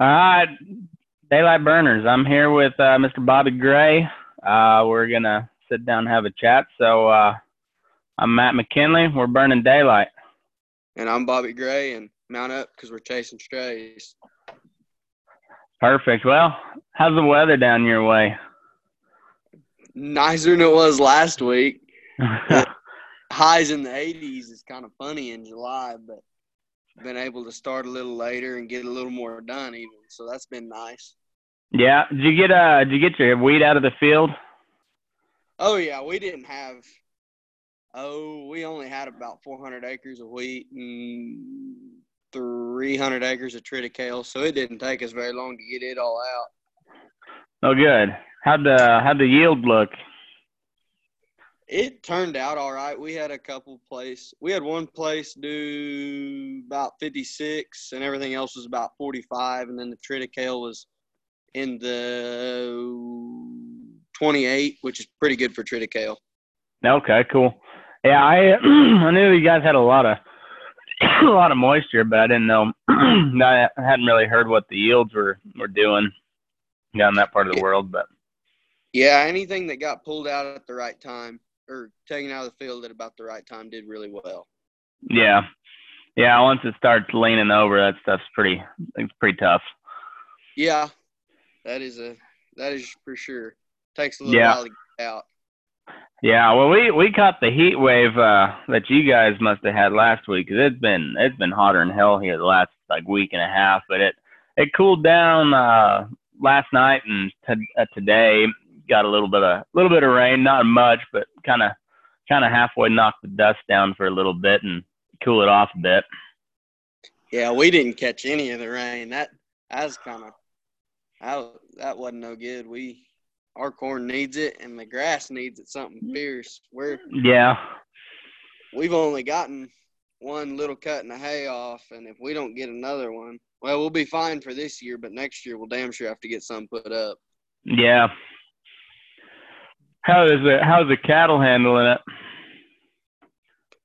All right, Daylight Burners. I'm here with uh, Mr. Bobby Gray. Uh, we're gonna sit down and have a chat. So uh, I'm Matt McKinley. We're burning daylight. And I'm Bobby Gray, and mount up because we're chasing strays. Perfect. Well, how's the weather down your way? Nicer than it was last week. Highs in the 80s is kind of funny in July, but been able to start a little later and get a little more done even. So that's been nice. Yeah. Did you get uh did you get your weed out of the field? Oh yeah, we didn't have oh, we only had about 400 acres of wheat and 300 acres of triticale, so it didn't take us very long to get it all out. Oh good. How'd the how'd the yield look? It turned out all right. We had a couple place. We had one place do about 56, and everything else was about 45, and then the triticale was in the 28, which is pretty good for triticale. Okay, cool. Yeah, I I knew you guys had a lot of a lot of moisture, but I didn't know. I hadn't really heard what the yields were were doing down that part of the world, but yeah, anything that got pulled out at the right time or taken out of the field at about the right time did really well. Yeah, yeah. Once it starts leaning over, that stuff's pretty. It's pretty tough. Yeah, that is a that is for sure. Takes a little yeah. while to get out. Yeah, well, we we caught the heat wave uh, that you guys must have had last week because it's been it's been hotter than hell here the last like week and a half. But it it cooled down uh, last night and t- uh, today got a little bit of a little bit of rain, not much, but kind of kind of halfway knocked the dust down for a little bit and cool it off a bit. Yeah, we didn't catch any of the rain. That was kind of that, that wasn't no good. We our corn needs it and the grass needs it something fierce. We're yeah. We've only gotten one little cut in the hay off, and if we don't get another one, well, we'll be fine for this year. But next year, we'll damn sure have to get some put up. Yeah, how is the how's the cattle handling it?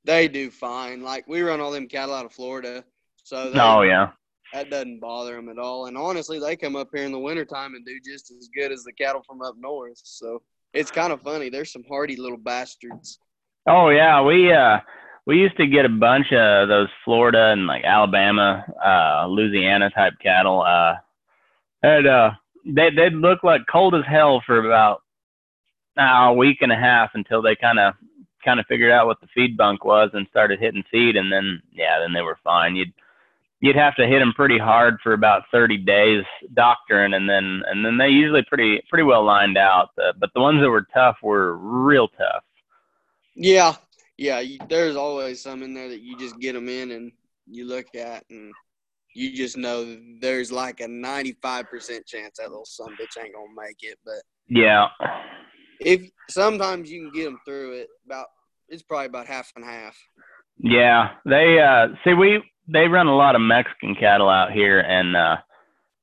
They do fine. Like we run all them cattle out of Florida, so they, oh yeah, that doesn't bother them at all. And honestly, they come up here in the wintertime and do just as good as the cattle from up north. So it's kind of funny. There's some hardy little bastards. Oh yeah, we uh we used to get a bunch of those Florida and like Alabama, uh, Louisiana type cattle. Uh, and uh, they they'd look like cold as hell for about now a week and a half until they kind of kind of figured out what the feed bunk was and started hitting feed, and then yeah, then they were fine. You'd you'd have to hit them pretty hard for about 30 days doctoring, and then and then they usually pretty pretty well lined out. Uh, but the ones that were tough were real tough. Yeah, yeah. You, there's always some in there that you just get them in and you look at and you just know there's like a 95% chance that little son bitch ain't gonna make it. But yeah, if sometimes you can get them through it, about it's probably about half and half. Yeah, they uh see we they run a lot of Mexican cattle out here, and uh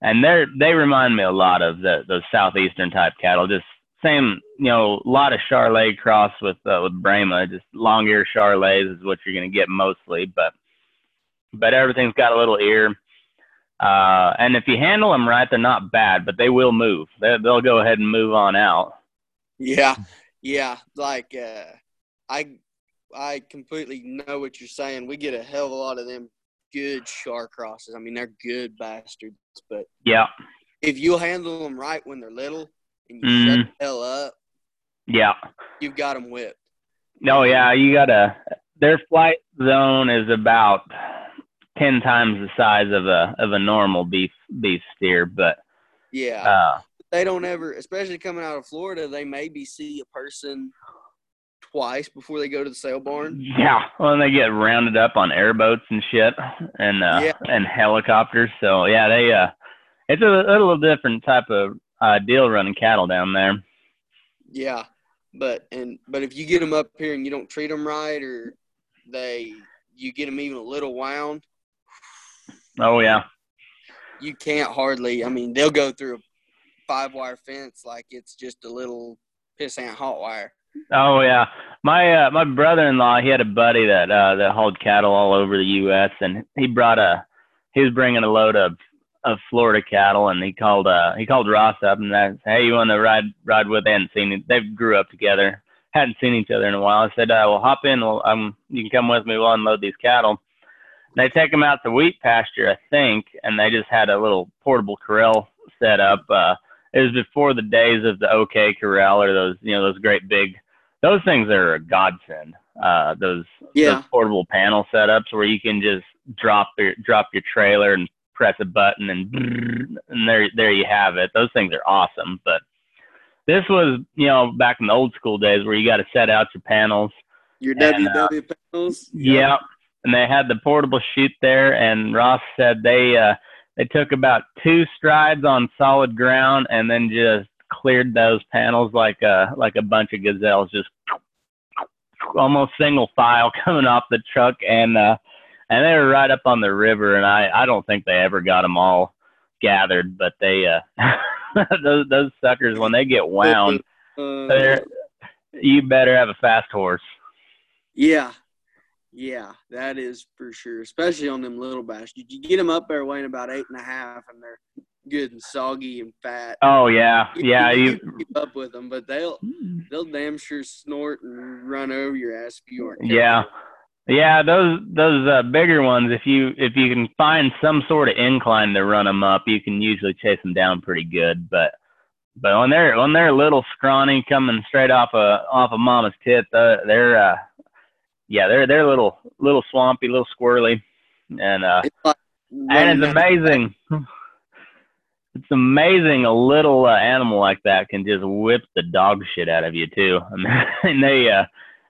and they're they remind me a lot of the those southeastern type cattle. Just same, you know, a lot of Charolais cross with uh, with Brahma. Just long ear Charolais is what you're gonna get mostly, but but everything's got a little ear. Uh, and if you handle them right, they're not bad, but they will move. They, they'll go ahead and move on out. Yeah, yeah. Like uh, I, I completely know what you're saying. We get a hell of a lot of them good char crosses. I mean, they're good bastards. But yeah, if you handle them right when they're little and you mm. shut mm-hmm. the hell up, yeah, you've got them whipped. No, yeah, you gotta. Their flight zone is about ten times the size of a of a normal beef beef steer, but yeah, uh, they don't ever, especially coming out of Florida, they maybe see a person twice before they go to the sale barn. Yeah, well, and they get rounded up on airboats and shit, and uh, yeah. and helicopters. So yeah, they uh, it's a, a little different type of uh, deal running cattle down there. Yeah, but and but if you get them up here and you don't treat them right, or they you get them even a little wound. Oh yeah. You can't hardly. I mean, they'll go through a five wire fence like it's just a little pissant hot wire. Oh yeah, my uh, my brother-in-law he had a buddy that uh, that hauled cattle all over the U.S. and he brought a he was bringing a load of of Florida cattle, and he called uh he called Ross up and said, "Hey, you want to ride ride with?" They hadn't seen it. They grew up together, hadn't seen each other in a while. I said, uh, "Well, hop in. Well, um, you can come with me. We'll unload these cattle." They take them out to wheat pasture, I think, and they just had a little portable corral set up. Uh, it was before the days of the OK corral or those you know those great big those things are a godsend. Uh, those, Yeah. those portable panel setups where you can just drop your drop your trailer and press a button and and there there you have it. Those things are awesome. But this was you know back in the old school days where you got to set out your panels. Your And, uh, WW panels. Yeah. And they had the portable chute there, and Ross said they uh, they took about two strides on solid ground, and then just cleared those panels like a like a bunch of gazelles, just almost single file coming off the truck, and uh, and they were right up on the river, and I I don't think they ever got them all gathered, but they uh, those those suckers when they get wound, Uh, you better have a fast horse. yeah. Yeah, that is for sure. Especially on them little bass. You, you get them up there weighing about eight and a half, and they're good and soggy and fat. Oh yeah, yeah. you, You keep up with them, but they'll they'll damn sure snort and run over your ass if you aren't. Yeah. careful. Yeah, those those uh, bigger ones. If you if you can find some sort of incline to run them up, you can usually chase them down pretty good. But but when they're when they're little scrawny coming straight off a off of mama's tit, uh, they're uh, yeah they're they're a little little swampy, little squirrely, and uh, It's like and it's amazing. It's amazing a little uh, animal like that can just whip the dog shit out of you too. I mean, and they uh,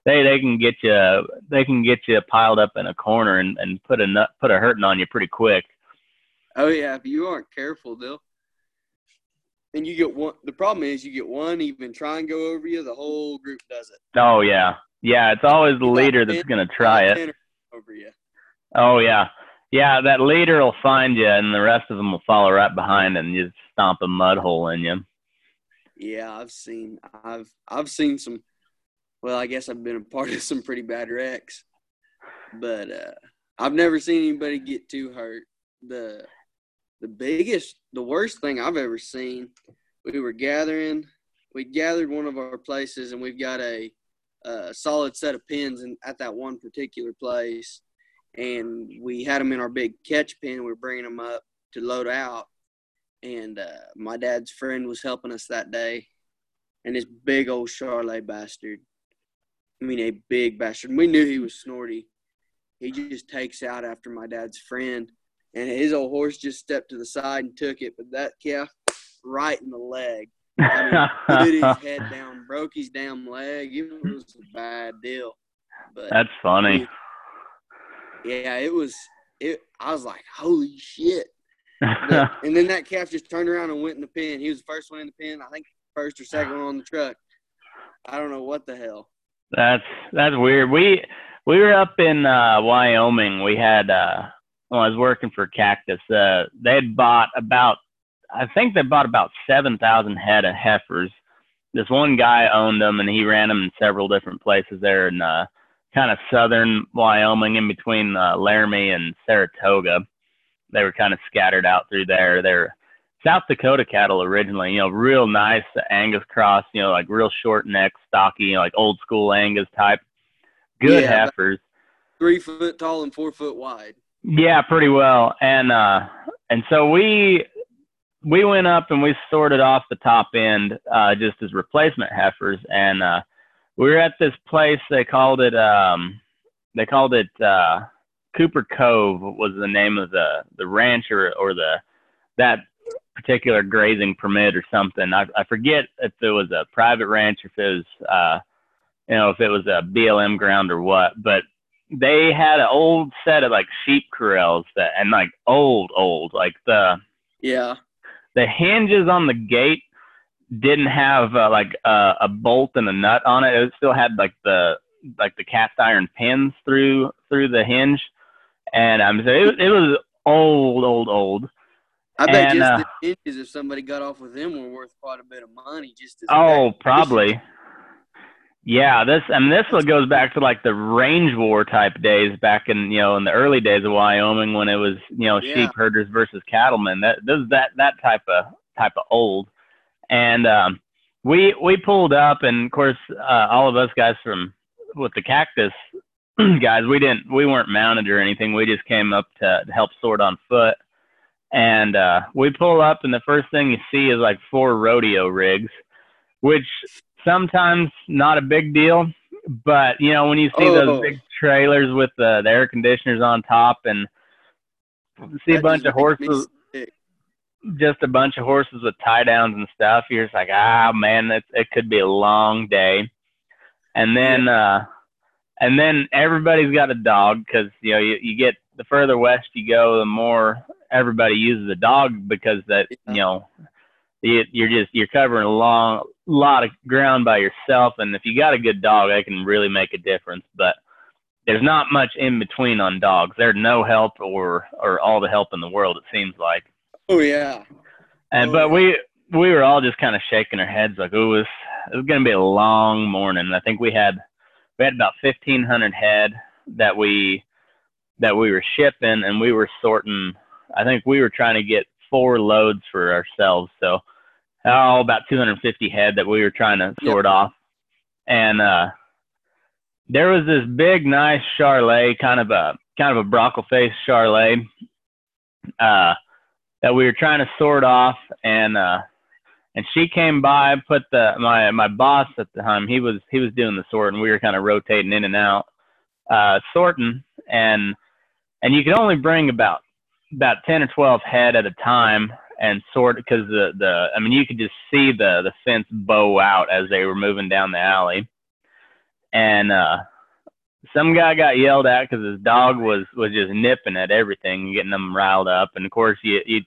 they they can get you they can get you piled up in a corner and, and put a nut put a hurting on you pretty quick. Oh yeah, if you aren't careful, they'll. And you get one. The problem is you get one even try and go over you. The whole group does it. Oh yeah, yeah. It's always the leader that's gonna try it. over you. Oh yeah, yeah. That leader will find you, and the rest of them will follow right behind and just stomp a mud hole in you. Yeah, I've seen. I've I've seen some. Well, I guess I've been a part of some pretty bad wrecks, but uh, I've never seen anybody get too hurt. The the biggest, the worst thing I've ever seen. We were gathering. We gathered one of our places, and we've got a, a solid set of pins in, at that one particular place, and we had them in our big catch pen. We were bringing them up to load out, and uh, my dad's friend was helping us that day, and this big old Charlet bastard. I mean, a big bastard. We knew he was snorty. He just takes out after my dad's friend, and his old horse just stepped to the side and took it, but that calf right in the leg. I mean, put his head down, broke his damn leg. It was a bad deal. But That's funny. yeah, it was. It. I was like, holy shit. But- and then that calf just turned around and went in the pen. He was the first one in the pen. I think first or second one on the truck. I don't know what the hell. That's that's weird. We we were up in uh Wyoming. We had uh when I was working for Cactus, uh they had bought about I think they bought about seven thousand head of heifers. This one guy owned them and he ran them in several different places there in uh kind of southern Wyoming in between uh, Laramie and Saratoga. They were kind of scattered out through there. They're South Dakota cattle originally, you know, real nice Angus cross, you know, like real short neck, stocky, you know, like old school Angus type. Good Yeah, heifers. Three foot tall and four foot wide. Yeah, pretty well. And uh and so we we went up and we sorted off the top end uh just as replacement heifers and uh we were at this place they called it um they called it uh Cooper Cove was the name of the the ranch or or the that particular grazing permit or something. I I forget if it was a private ranch or if it was uh you know if it was a BLM ground or what, but they had an old set of like sheep corrals that and like old old like the Yeah. The hinges on the gate didn't have uh, like uh, a bolt and a nut on it. It still had like the like the cast iron pins through through the hinge, and um, so it, it was old, old, old. I bet And, just uh, the hinges, if somebody got off with them, were worth quite a bit of money. Just as Oh, probably. Yeah, this I mean this goes back to like the range war type days back in you know in the early days of Wyoming when it was you know Yeah. sheep herders versus cattlemen. That this that that type of type of old, and um, we we pulled up and of course uh, all of us guys from with the cactus guys we didn't we weren't mounted or anything. We just came up to, to help sort on foot, and uh, we pull up and the first thing you see is like four rodeo rigs, which sometimes not a big deal, but you know when you see Oh. those big trailers with the, the air conditioners on top and see a bunch of horses, just a bunch of horses with tie downs and stuff, you're just like, ah man, it it could be a long day. And then uh and then everybody's got a dog because you know you, you get the further west you go, the more everybody uses a dog because that Yeah. you know you, you're just you're covering a long lot of ground by yourself, and if you got a good dog, that can really make a difference. But there's not much in between on dogs. There's no help or or all the help in the world. It seems like. Oh yeah. And Oh, but yeah. we we were all just kind of shaking our heads like, oh, it was, it was going to be a long morning. I think we had we had about fifteen hundred head that we that we were shipping, and we were sorting. I think we were trying to get four loads for ourselves, so oh, about two hundred fifty head that we were trying to Yep. sort off, and uh, there was this big, nice Charlet, kind of a kind of a brockle face Charlet. Uh, that we were trying to sort off and uh and she came by put the my my boss at the time he was he was doing the sorting we were kind of rotating in and out uh sorting and and you could only bring about about 10 or 12 head at a time and sort because the the I mean you could just see the the fence bow out as they were moving down the alley and uh some guy got yelled at because his dog was was just nipping at everything, getting them riled up. And of course, you you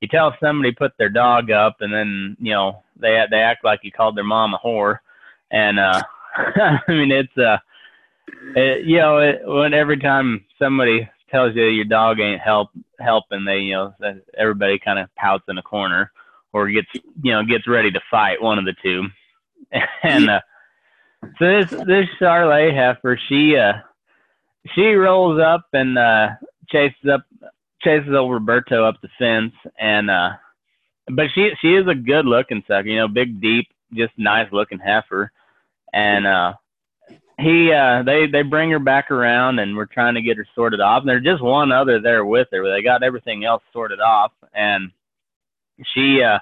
you tell somebody put their dog up, and then you know they they act like you called their mom a whore. And uh, I mean, it's uh, it, you know, it, when every time somebody tells you your dog ain't help helping, they you know everybody kind of pouts in a corner or gets you know gets ready to fight one of the two. and uh, so this this Charlet heifer, she uh she rolls up and uh chases up chases old Roberto up the fence and uh but she she is a good looking sucker, you know, big deep, just nice looking heifer. And uh he uh they they bring her back around and we're trying to get her sorted off. And there's just one other there with her. They got everything else sorted off. And she uh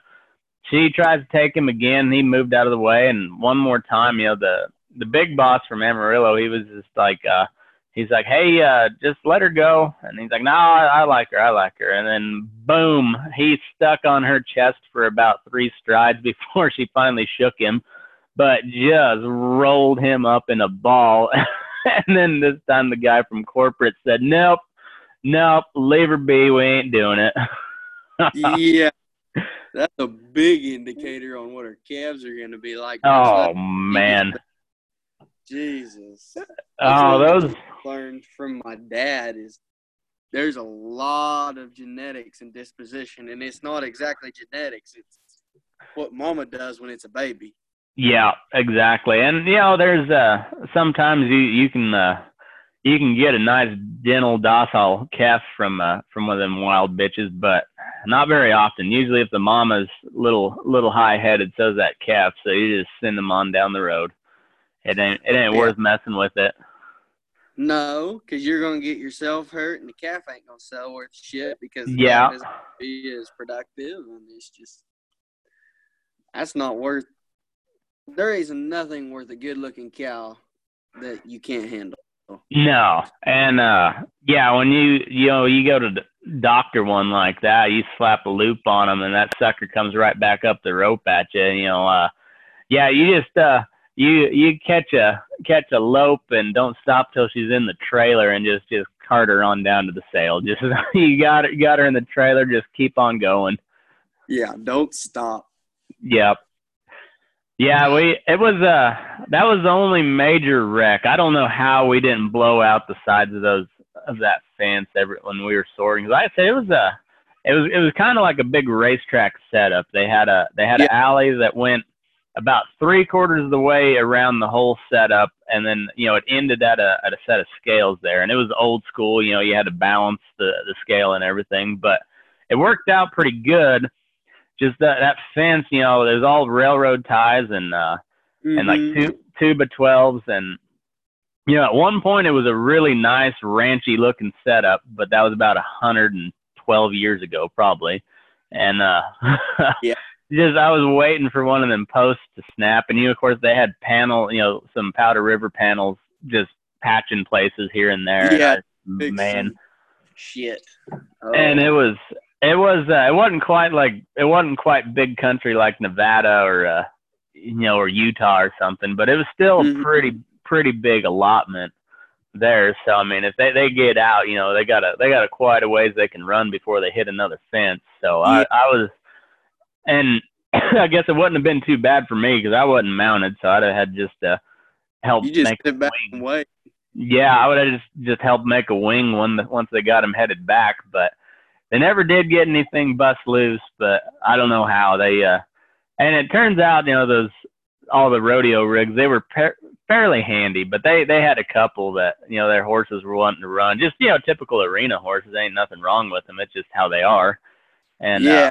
she tries to take him again. He moved out of the way. And one more time you know the the big boss from amarillo he was just like uh he's like hey uh just let her go. And he's like no I, I like her. I like her. And then boom he stuck on her chest for about three strides before she finally shook him but just rolled him up in a ball and then this time the guy from corporate said nope nope leave her be we ain't doing it yeah. That's a big indicator on what her calves are going to be like. oh man Jesus. oh those learned from my dad is there's a lot of genetics and disposition, and it's not exactly genetics. It's what mama does when it's a baby. Yeah, exactly. And you know, there's uh sometimes you you can uh you can get a nice gentle docile calf from uh from one of them wild bitches, but not very often. Usually if the mama's little little high headed, so's that calf, so you just send them on down the road. It ain't it ain't Yeah. worth messing with it. No, because you're gonna get yourself hurt, and the calf ain't gonna sell worth shit because Yeah. be as productive, and it's just that's not worth. There is nothing worth a good-looking cow that you can't handle. No, and uh yeah, when you you know you go to the doctor one like that, you slap a loop on them, and that sucker comes right back up the rope at you. You know, uh yeah, you just uh you you catch a catch a lope and don't stop till she's in the trailer and just just cart her on down to the sale. Just you got her got her in the trailer, just keep on going. Yeah, don't stop. Yep. Yeah, we it was uh that was the only major wreck. I don't know how we didn't blow out the sides of those of that fence every when we were sorting. 'Cause like I said it was a it was it was kind of like a big racetrack setup. They had a they had an alley that went about three quarters of the way around the whole setup, and then you know it ended at a at a set of scales there, and it was old school. You know, you had to balance the the scale and everything, but it worked out pretty good. Just that that fence, you know, there's all railroad ties and uh Mm-hmm. and like two two by twelves and you know at one point it was a really nice ranchy looking setup, but that was about a hundred and twelve years ago probably, and uh Yeah. just I was waiting for one of them posts to snap, and you of course they had panel, you know, some Powder River panels just patching places here and there. and Yeah, I- Big man, shit. Oh. and it was it was uh, it wasn't quite like it wasn't quite big country like Nevada or uh, you know or Utah or something, but it was still Mhm. a pretty pretty big allotment there. So I mean, if they they get out, you know, they got a they got a quite a ways they can run before they hit another fence. So Yeah. I I was, and I guess it wouldn't have been too bad for me because I wasn't mounted, so I'd have had just to help you just make sit back wing. and wait. Yeah, I would have just just helped make a wing when the, once they got them headed back, but they never did get anything bust loose. But I don't know how they. uh And it turns out, you know, those all the rodeo rigs they were par- fairly handy, but they they had a couple that you know their horses were wanting to run. Just you know, typical arena horses. Ain't nothing wrong with them. It's just how they are. And Yeah. uh,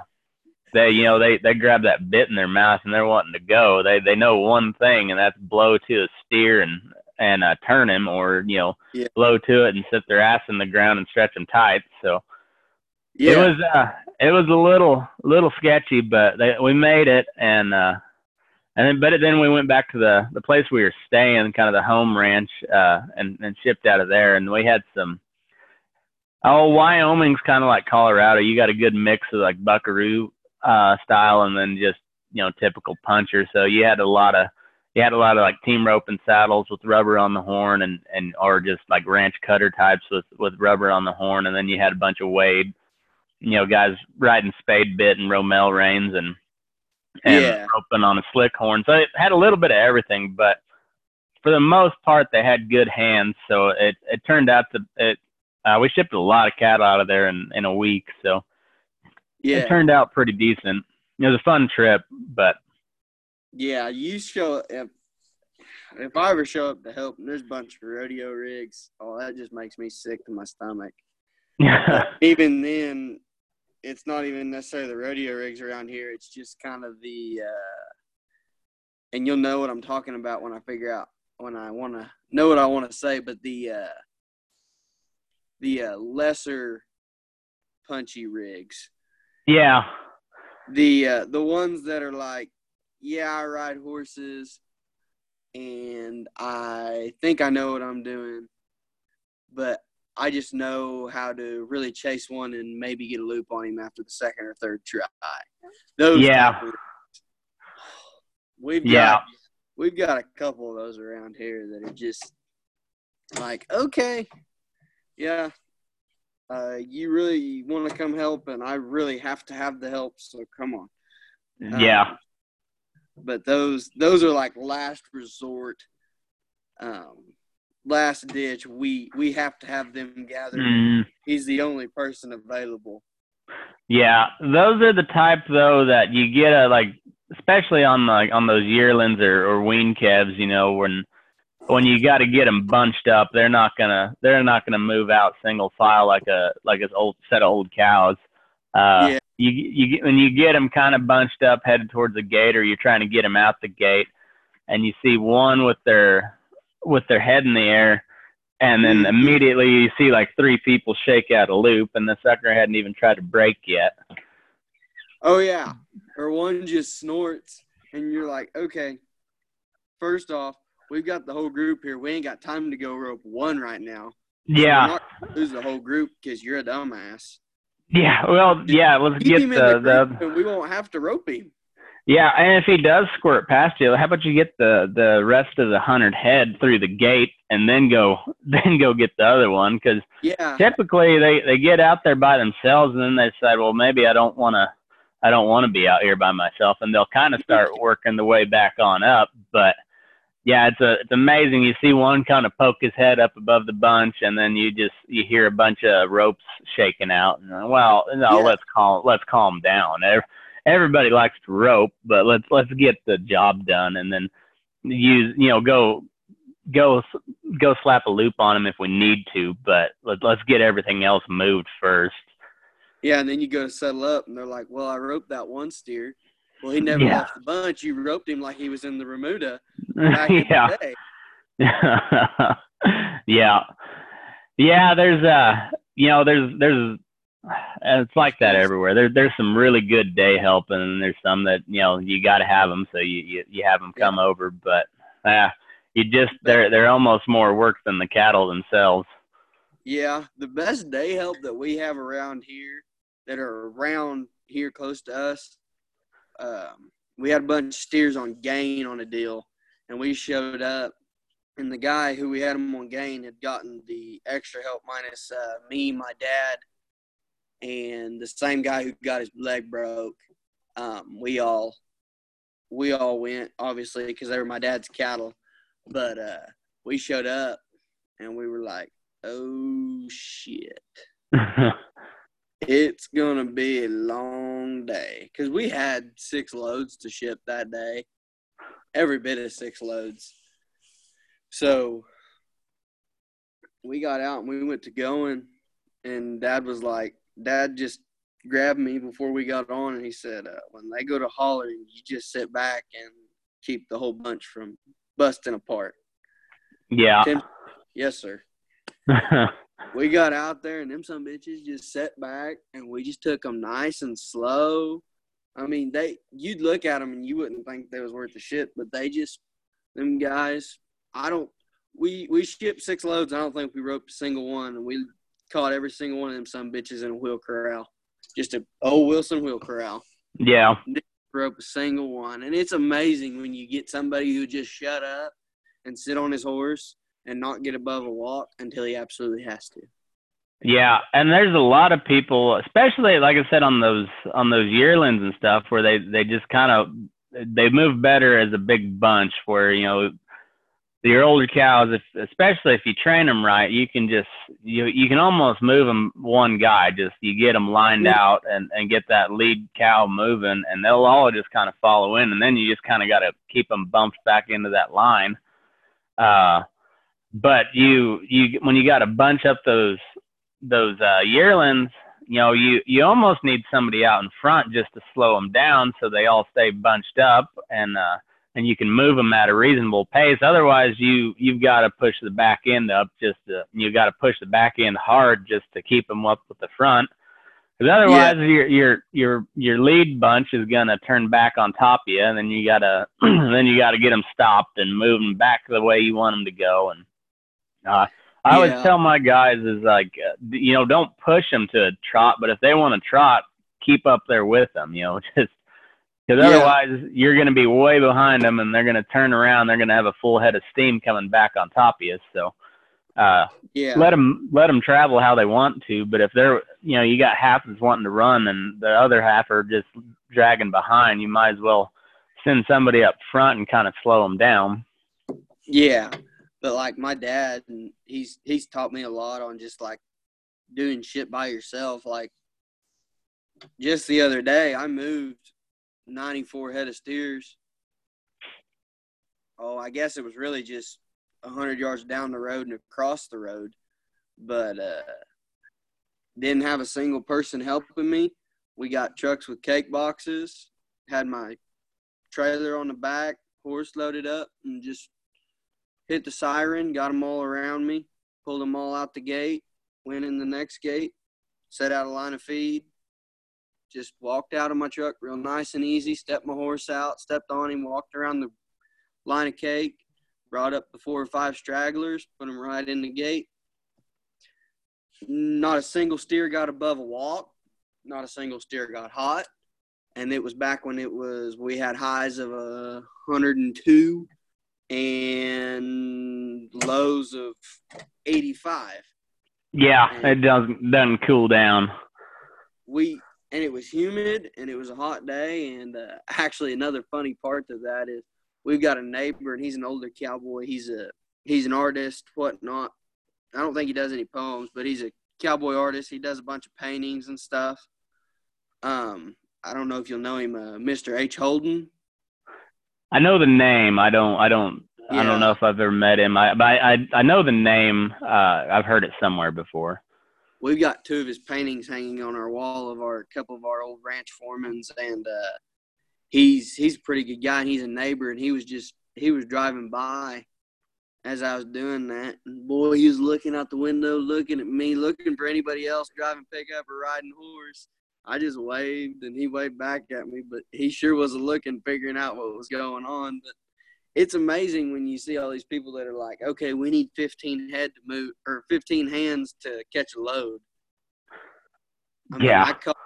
they you know they they grab that bit in their mouth and they're wanting to go. They they know one thing and that's blow to a steer and and uh, turn him or you know Yeah. blow to it and sit their ass in the ground and stretch them tight. So Yeah. it was uh it was a little little sketchy, but they, we made it and uh and then but then we went back to the the place we were staying, kind of the home ranch, uh and and shipped out of there and we had some oh Wyoming's kind of like Colorado. You got a good mix of like buckaroo uh style and then just you know typical puncher. So you had a lot of you had a lot of like team rope and saddles with rubber on the horn and and or just like ranch cutter types with with rubber on the horn and then you had a bunch of wade you know guys riding spade bit and romal reins and and Yeah. roping on a slick horn so it had a little bit of everything but for the most part they had good hands so it it turned out to it uh, we shipped a lot of cattle out of there in in a week so yeah. it turned out pretty decent it was a fun trip but Yeah, you show if if I ever show up to help and there's a bunch of rodeo rigs, oh that just makes me sick to my stomach. Even then, it's not even necessarily the rodeo rigs around here. It's just kind of the uh and you'll know what I'm talking about when I figure out when I want to know what I want to say, but the uh the uh, lesser punchy rigs. yeah the uh, the ones that are like, yeah, I ride horses, and I think I know what I'm doing, but I just know how to really chase one and maybe get a loop on him after the second or third try. Those Yeah. we've got Yeah. we've got a couple of those around here that are just like okay, yeah. Uh, you really want to come help, and I really have to have the help. So come on. yeah Um, but those those are like last resort, um, last ditch. We we have to have them gathered. mm. He's the only person available. Yeah, those are the type though that you get a like, especially on like on those yearlings or, or wean calves. You know, when when you got to get them bunched up, they're not gonna they're not gonna move out single file like a like an old set of old cows. Uh, Yeah. You you when you get them kind of bunched up, headed towards the gate, or you're trying to get them out the gate, and you see one with their with their head in the air, and then immediately you see like three people shake out a loop, and the sucker hadn't even tried to break yet. Oh yeah, or one just snorts, and you're like, okay. First off, we've got the whole group here. We ain't got time to go rope one right now. Yeah. We're not gonna lose the whole group because you're a dumbass. Yeah, well, yeah. Let's Keep get the, the the and we won't have to rope him. Yeah, and if he does squirt past you, how about you get the the rest of the hundred head through the gate and then go then go get the other one because Yeah, typically they they get out there by themselves and then they decide, well, maybe I don't want to I don't want to be out here by myself, and they'll kind of start working the way back on up, but. Yeah, it's a it's amazing. You see one kind of poke his head up above the bunch, and then you just you hear a bunch of ropes shaking out. And well, no, Yeah. let's calm let's calm down. Ev- everybody likes to rope, but let's let's get the job done and then use you know go go go slap a loop on them if we need to, but let, let's get everything else moved first. Yeah, and then you go to settle up, and they're like, "Well, I roped that one steer. Well, he never Yeah. left the bunch. You roped him like he was in the Remuda back yeah. in the day." yeah. Yeah, there's uh you know, there's there's it's like that everywhere. There there's some really good day help and there's some that, you know, you got to have them so you you, you have them come over, but uh you just they're they're almost more work than the cattle themselves. Yeah, the best day help that we have around here that are around here close to us. Um, we had a bunch of steers on gain on a deal, and we showed up, and the guy who we had him on gain had gotten the extra help minus uh, me, my dad, and the same guy who got his leg broke. Um, we all we all went obviously because they were my dad's cattle, but uh, we showed up and we were like, oh shit. It's gonna be a long day because we had six loads to ship that day, every bit of six loads. So we got out and we went to going, and Dad was like, Dad just grabbed me before we got on, and he said, uh, "When they go to hollering, you just sit back and keep the whole bunch from busting apart." yeah. Tim- yes, sir we got out there and them some bitches just sat back and we just took them nice and slow. I mean, they you'd look at them and you wouldn't think they was worth the shit, but they just them guys. I don't. We we shipped six loads. I don't think we roped a single one, and we caught every single one of them some bitches in a wheel corral, just a old Wilson wheel corral. yeah. didn't Rope a single one, and it's amazing when you get somebody who just shut up and sit on his horse and not get above a walk until he absolutely has to. Yeah, and there's a lot of people, especially like I said on those on those yearlings and stuff, where they they just kind of they move better as a big bunch. Where you know your older cows, if, especially if you train them right, you can just you you can almost move them one guy. Just you get them lined out and and get that lead cow moving, and they'll all just kind of follow in, and then you just kind of got to keep them bumped back into that line. Uh, but you you when you got to bunch up those those uh, yearlings, you know, you you almost need somebody out in front just to slow them down so they all stay bunched up and uh, and you can move them at a reasonable pace. Otherwise, you you've got to push the back end up just to you got to push the back end hard just to keep them up with the front. Because otherwise, your your your your lead bunch is gonna turn back on top of you, and then you gotta then you gotta get them stopped and move them back the way you want them to go. And uh, I always Yeah. tell my guys is like, uh, you know, don't push them to a trot, but if they want to trot, keep up there with them. You know, just because Yeah. otherwise you're going to be way behind them, and they're going to turn around. They're going to have a full head of steam coming back on top of you. So. Uh, Yeah. let them let them travel how they want to. But if they're you know you got half that's wanting to run and the other half are just dragging behind, you might as well send somebody up front and kind of slow them down. Yeah, but like my dad, and he's he's taught me a lot on just like doing shit by yourself. Like just the other day, I moved ninety four head of steers. Oh, I guess it was really just hundred yards down the road and across the road, but uh, didn't have a single person helping me. We got trucks with cake boxes. Had my trailer on the back, horse loaded up, and just hit the siren, got them all around me, pulled them all out the gate, went in the next gate, set out a line of feed, just walked out of my truck real nice and easy, stepped my horse out, stepped on him, walked around the line of cake, brought up the four or five stragglers, put them right in the gate. Not a single steer got above a walk. Not a single steer got hot. And it was back when it was we had highs of a 102 and lows of 85. Yeah, it doesn't doesn't cool down. We and it was humid and it was a hot day. And uh, actually, another funny part to that is we've got a neighbor and he's an older cowboy. He's a he's an artist, whatnot. I don't think he does any poems, but he's a cowboy artist. He does a bunch of paintings and stuff. Um, I don't know if you'll know him, uh, Mr. H. Holden. I know the name. I don't. I don't. I don't know if I've ever met him. I, but I, I, I know the name. Uh, I've heard it somewhere before. We've got two of his paintings hanging on our wall of our couple of our old ranch foremans, and uh, he's he's a pretty good guy, and he's a neighbor, and he was just he was driving by as I was doing that, and boy, he was looking out the window, looking at me, looking for anybody else driving pickup or riding horse. I just waved, and he waved back at me, but he sure wasn't looking, figuring out what was going on. But it's amazing when you see all these people that are like, okay, we need 15 head to move or 15 hands to catch a load. I Yeah. I caught,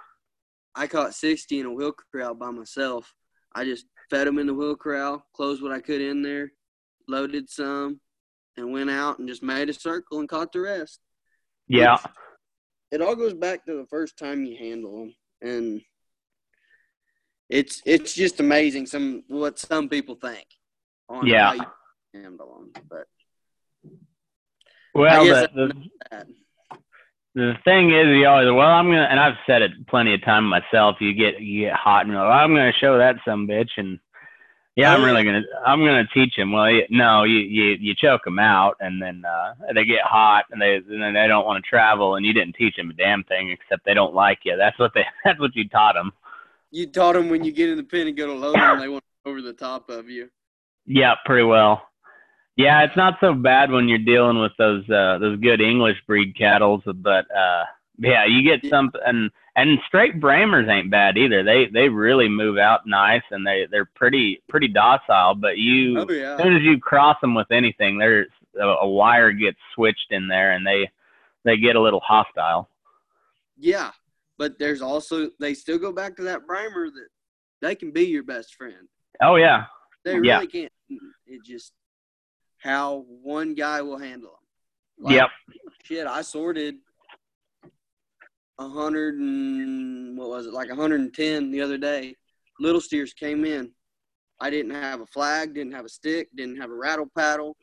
I caught 60 in a wheel corral by myself. I just fed them in the wheel corral, closed what I could in there, loaded some, and went out and just made a circle and caught the rest. Yeah. It's- It all goes back to the first time you handle them, and it's it's just amazing some what some people think on Yeah. how you handle them. But Well, the, the the thing is, you always well, I'm gonna, and I've said it plenty of time myself. You get you get hot and like, well, I'm gonna show that some bitch, and yeah, I'm Oh, really gonna I'm gonna teach him. Well, you, no, you you you choke them out, and then uh, they get hot, and they and then they don't want to travel, and you didn't teach them a damn thing except they don't like you. That's what they that's what you taught them. you taught them when you get in the pen and go to load them, they want over the top of you. Yeah, pretty well. Yeah, it's not so bad when you're dealing with those uh those good English breed cattle, but uh yeah, you get some and and straight Bramers ain't bad either. They they really move out nice and they they're pretty pretty docile, but you Oh yeah. as soon as you cross them with anything, there's a, a wire gets switched in there and they they get a little hostile. Yeah, but there's also they still go back to that primer that they can be your best friend. Oh yeah. They really Yeah. can't. It just how one guy will handle them. Yep. Shit, I sorted a hundred and what was it like a hundred and ten the other day. Little steers came in. I didn't have a flag, didn't have a stick, didn't have a rattle paddle.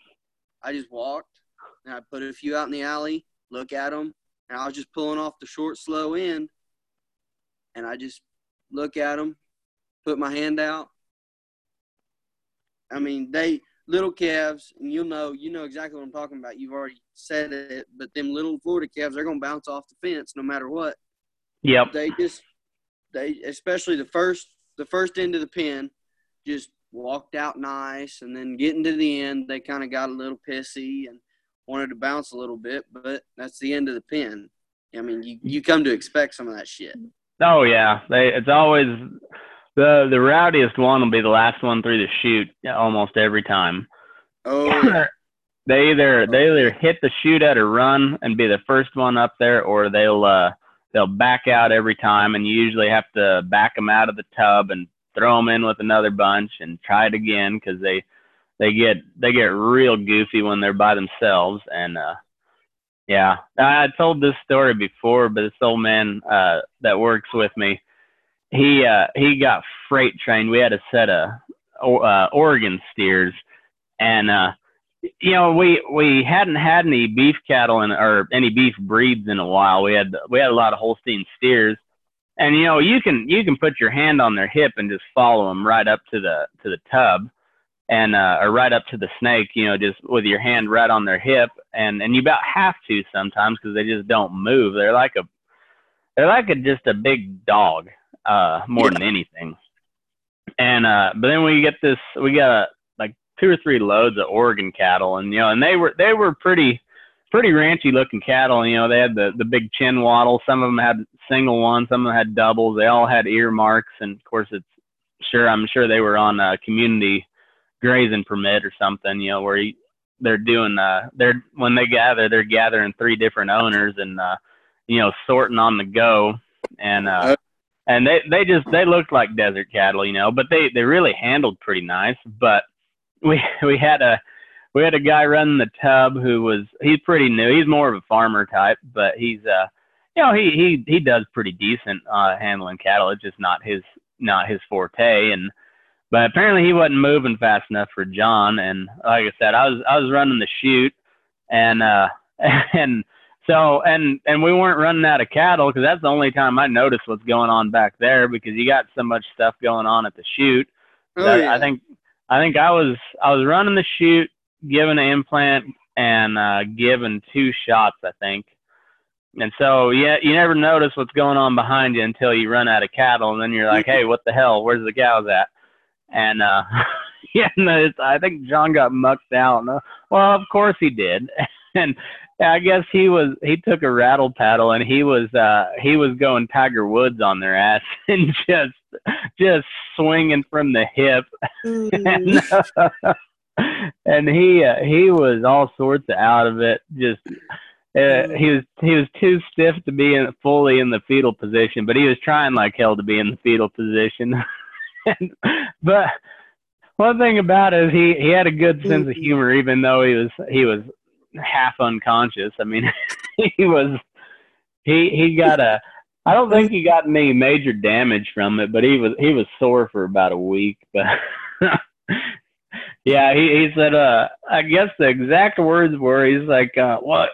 I just walked and I put a few out in the alley, look at them, and I was just pulling off the short, slow end. And I just look at them, put my hand out. I mean, they little calves, and you'll know, you know exactly what I'm talking about. You've already said it, but them little Florida calves, they're gonna bounce off the fence no matter what. Yep. They just, they especially the first, the first end of the pen, just walked out nice, and then getting to the end, they kind of got a little pissy and wanted to bounce a little bit, but that's the end of the pen. I mean, you you come to expect some of that shit. Oh yeah, they it's always the the rowdiest one will be the last one through the chute almost every time. Oh, they either they either hit the chute at a run and be the first one up there, or they'll uh they'll back out every time, and you usually have to back them out of the tub and throw them in with another bunch and try it again because they they get they get real goofy when they're by themselves and uh yeah i I told this story before but this old man uh that works with me he uh he got freight trained. We had a set of uh oregon steers. And uh you know we we hadn't had any beef cattle in, or any beef breeds in a while. We had we had a lot of holstein steers. And you know you can you can put your hand on their hip and just follow them right up to the to the tub and uh or right up to the snake you know just with your hand right on their hip. And and you about have to sometimes because they just don't move. They're like a they're like a just a big dog uh more than anything. And uh but then we get this we got like two or three loads of oregon cattle and you know and they were they were pretty pretty ranchy looking cattle. You know they had the the big chin wattle some of them had single ones some of them had doubles. They all had earmarks. And of course it's sure i'm sure they were on a community grazing permit or something you know where you, they're doing uh they're when they gather they're gathering three different owners and uh you know sorting on the go. And uh and they they just they looked like desert cattle you know but they they really handled pretty nice. But we we had a we had a guy running the tub who was he's pretty new. He's more of a farmer type but he's uh you know he he he does pretty decent uh handling cattle. It's just not his not his forte. And but apparently he wasn't moving fast enough for John. And like I said I was I was running the chute and uh and so and and we weren't running out of cattle because that's the only time I noticed what's going on back there because you got so much stuff going on at the chute. Oh, yeah. I think I think I was I was running the chute, giving an implant, and uh, giving two shots. I think. And so yeah, you never notice what's going on behind you until you run out of cattle, and then you're like, hey, what the hell? Where's the cows at? And uh, yeah, it's, I think John got mucked out. And, uh, well, of course he did. and I guess he was he took a rattle paddle and he was uh he was going Tiger Woods on their ass and just just swinging from the hip. And, and he uh, he was all sorts of out of it just uh, he was he was too stiff to be in fully in the fetal position but he was trying like hell to be in the fetal position. And, but one thing about it is he he had a good sense of humor even though he was he was half unconscious. I mean he was he he got a i don't think he got any major damage from it but he was he was sore for about a week but yeah he he said uh i guess the exact words were he's like uh what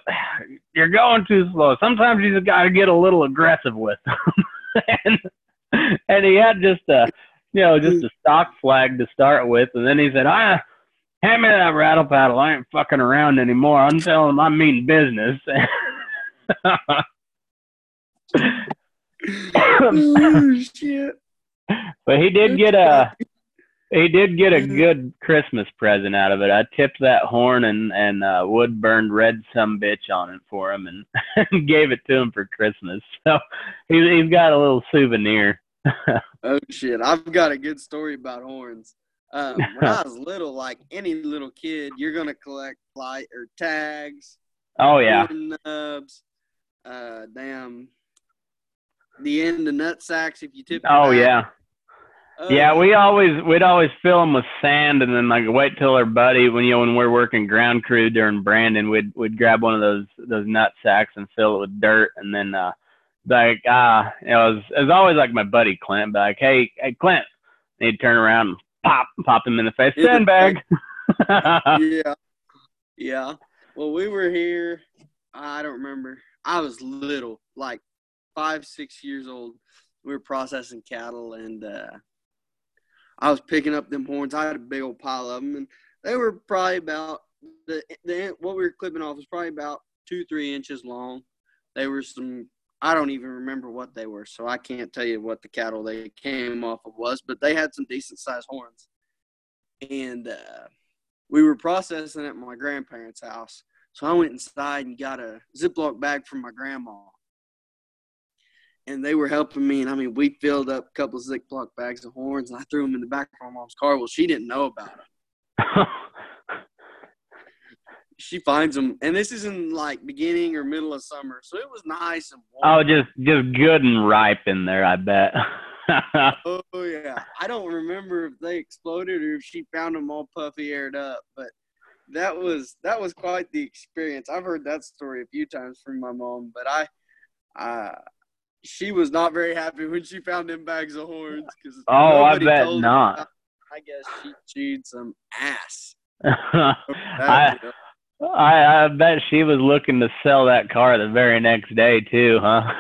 you're going too slow. Sometimes you just got to get a little aggressive with them. And and he had just a you know just a stock flag to start with. And then he said i hand me that rattle paddle i ain't fucking around anymore i'm telling him i mean business oh, shit. but he did get a he did get a good Christmas present out of it. I tipped that horn and and uh, wood burned red some bitch on it for him and, and gave it to him for Christmas. So he, he's got a little souvenir. Oh shit! I've got a good story about horns. Um, when I was little, like any little kid, you're gonna collect light or tags, oh yeah, nubs, uh, damn, the end of nut sacks if you tip. oh back. yeah, Uh, yeah. We always we'd always fill them with sand and then like wait till our buddy when you know when we're working ground crew during branding, we'd we'd grab one of those those nut sacks and fill it with dirt and then uh like uh it was it was always like my buddy Clint, be like, hey hey Clint, and he'd turn around and pop pop him in the face, sandbag. yeah, yeah. Well, we were here. I don't remember. I was little, like five, six years old. We were processing cattle, and uh, I was picking up them horns. I had a big old pile of them, and they were probably about the the what we were clipping off was probably about two, three inches long. They were some. I don't even remember what they were, so I can't tell you what the cattle they came off of was, but they had some decent sized horns. And uh, we were processing at my grandparents' house. So I went inside and got a Ziploc bag from my grandma. And they were helping me. And I mean, we filled up a couple of Ziploc bags of horns and I threw them in the back of my mom's car. Well, she didn't know about it. She finds them. And this is in like beginning or middle of summer. So it was nice and warm. oh, just just good and ripe in there, I bet. Oh yeah, I don't remember if they exploded or if she found them all puffy aired up, but that was that was quite the experience. I've heard that story a few times from my mom, but I, uh, she was not very happy when she found them bags of horns because Oh, I bet not. I guess she chewed some ass. I, I I bet she was looking to sell that car the very next day too, huh?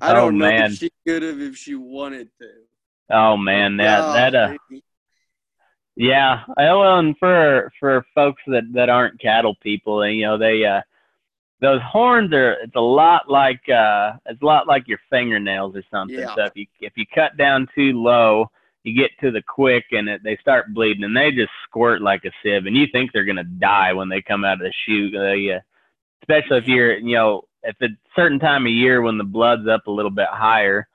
I don't oh, know man. if she could have if she wanted to. Oh man, that Oh, that uh, baby. yeah. Well, and for for folks that that aren't cattle people, and you know they uh those horns are it's a lot like uh it's a lot like your fingernails or something. Yeah. So if you if you cut down too low, you get to the quick and it, they start bleeding and they just squirt like a sieve and you think they're gonna die when they come out of the chute. Uh, especially if you're you know at a certain time of year when the blood's up a little bit higher.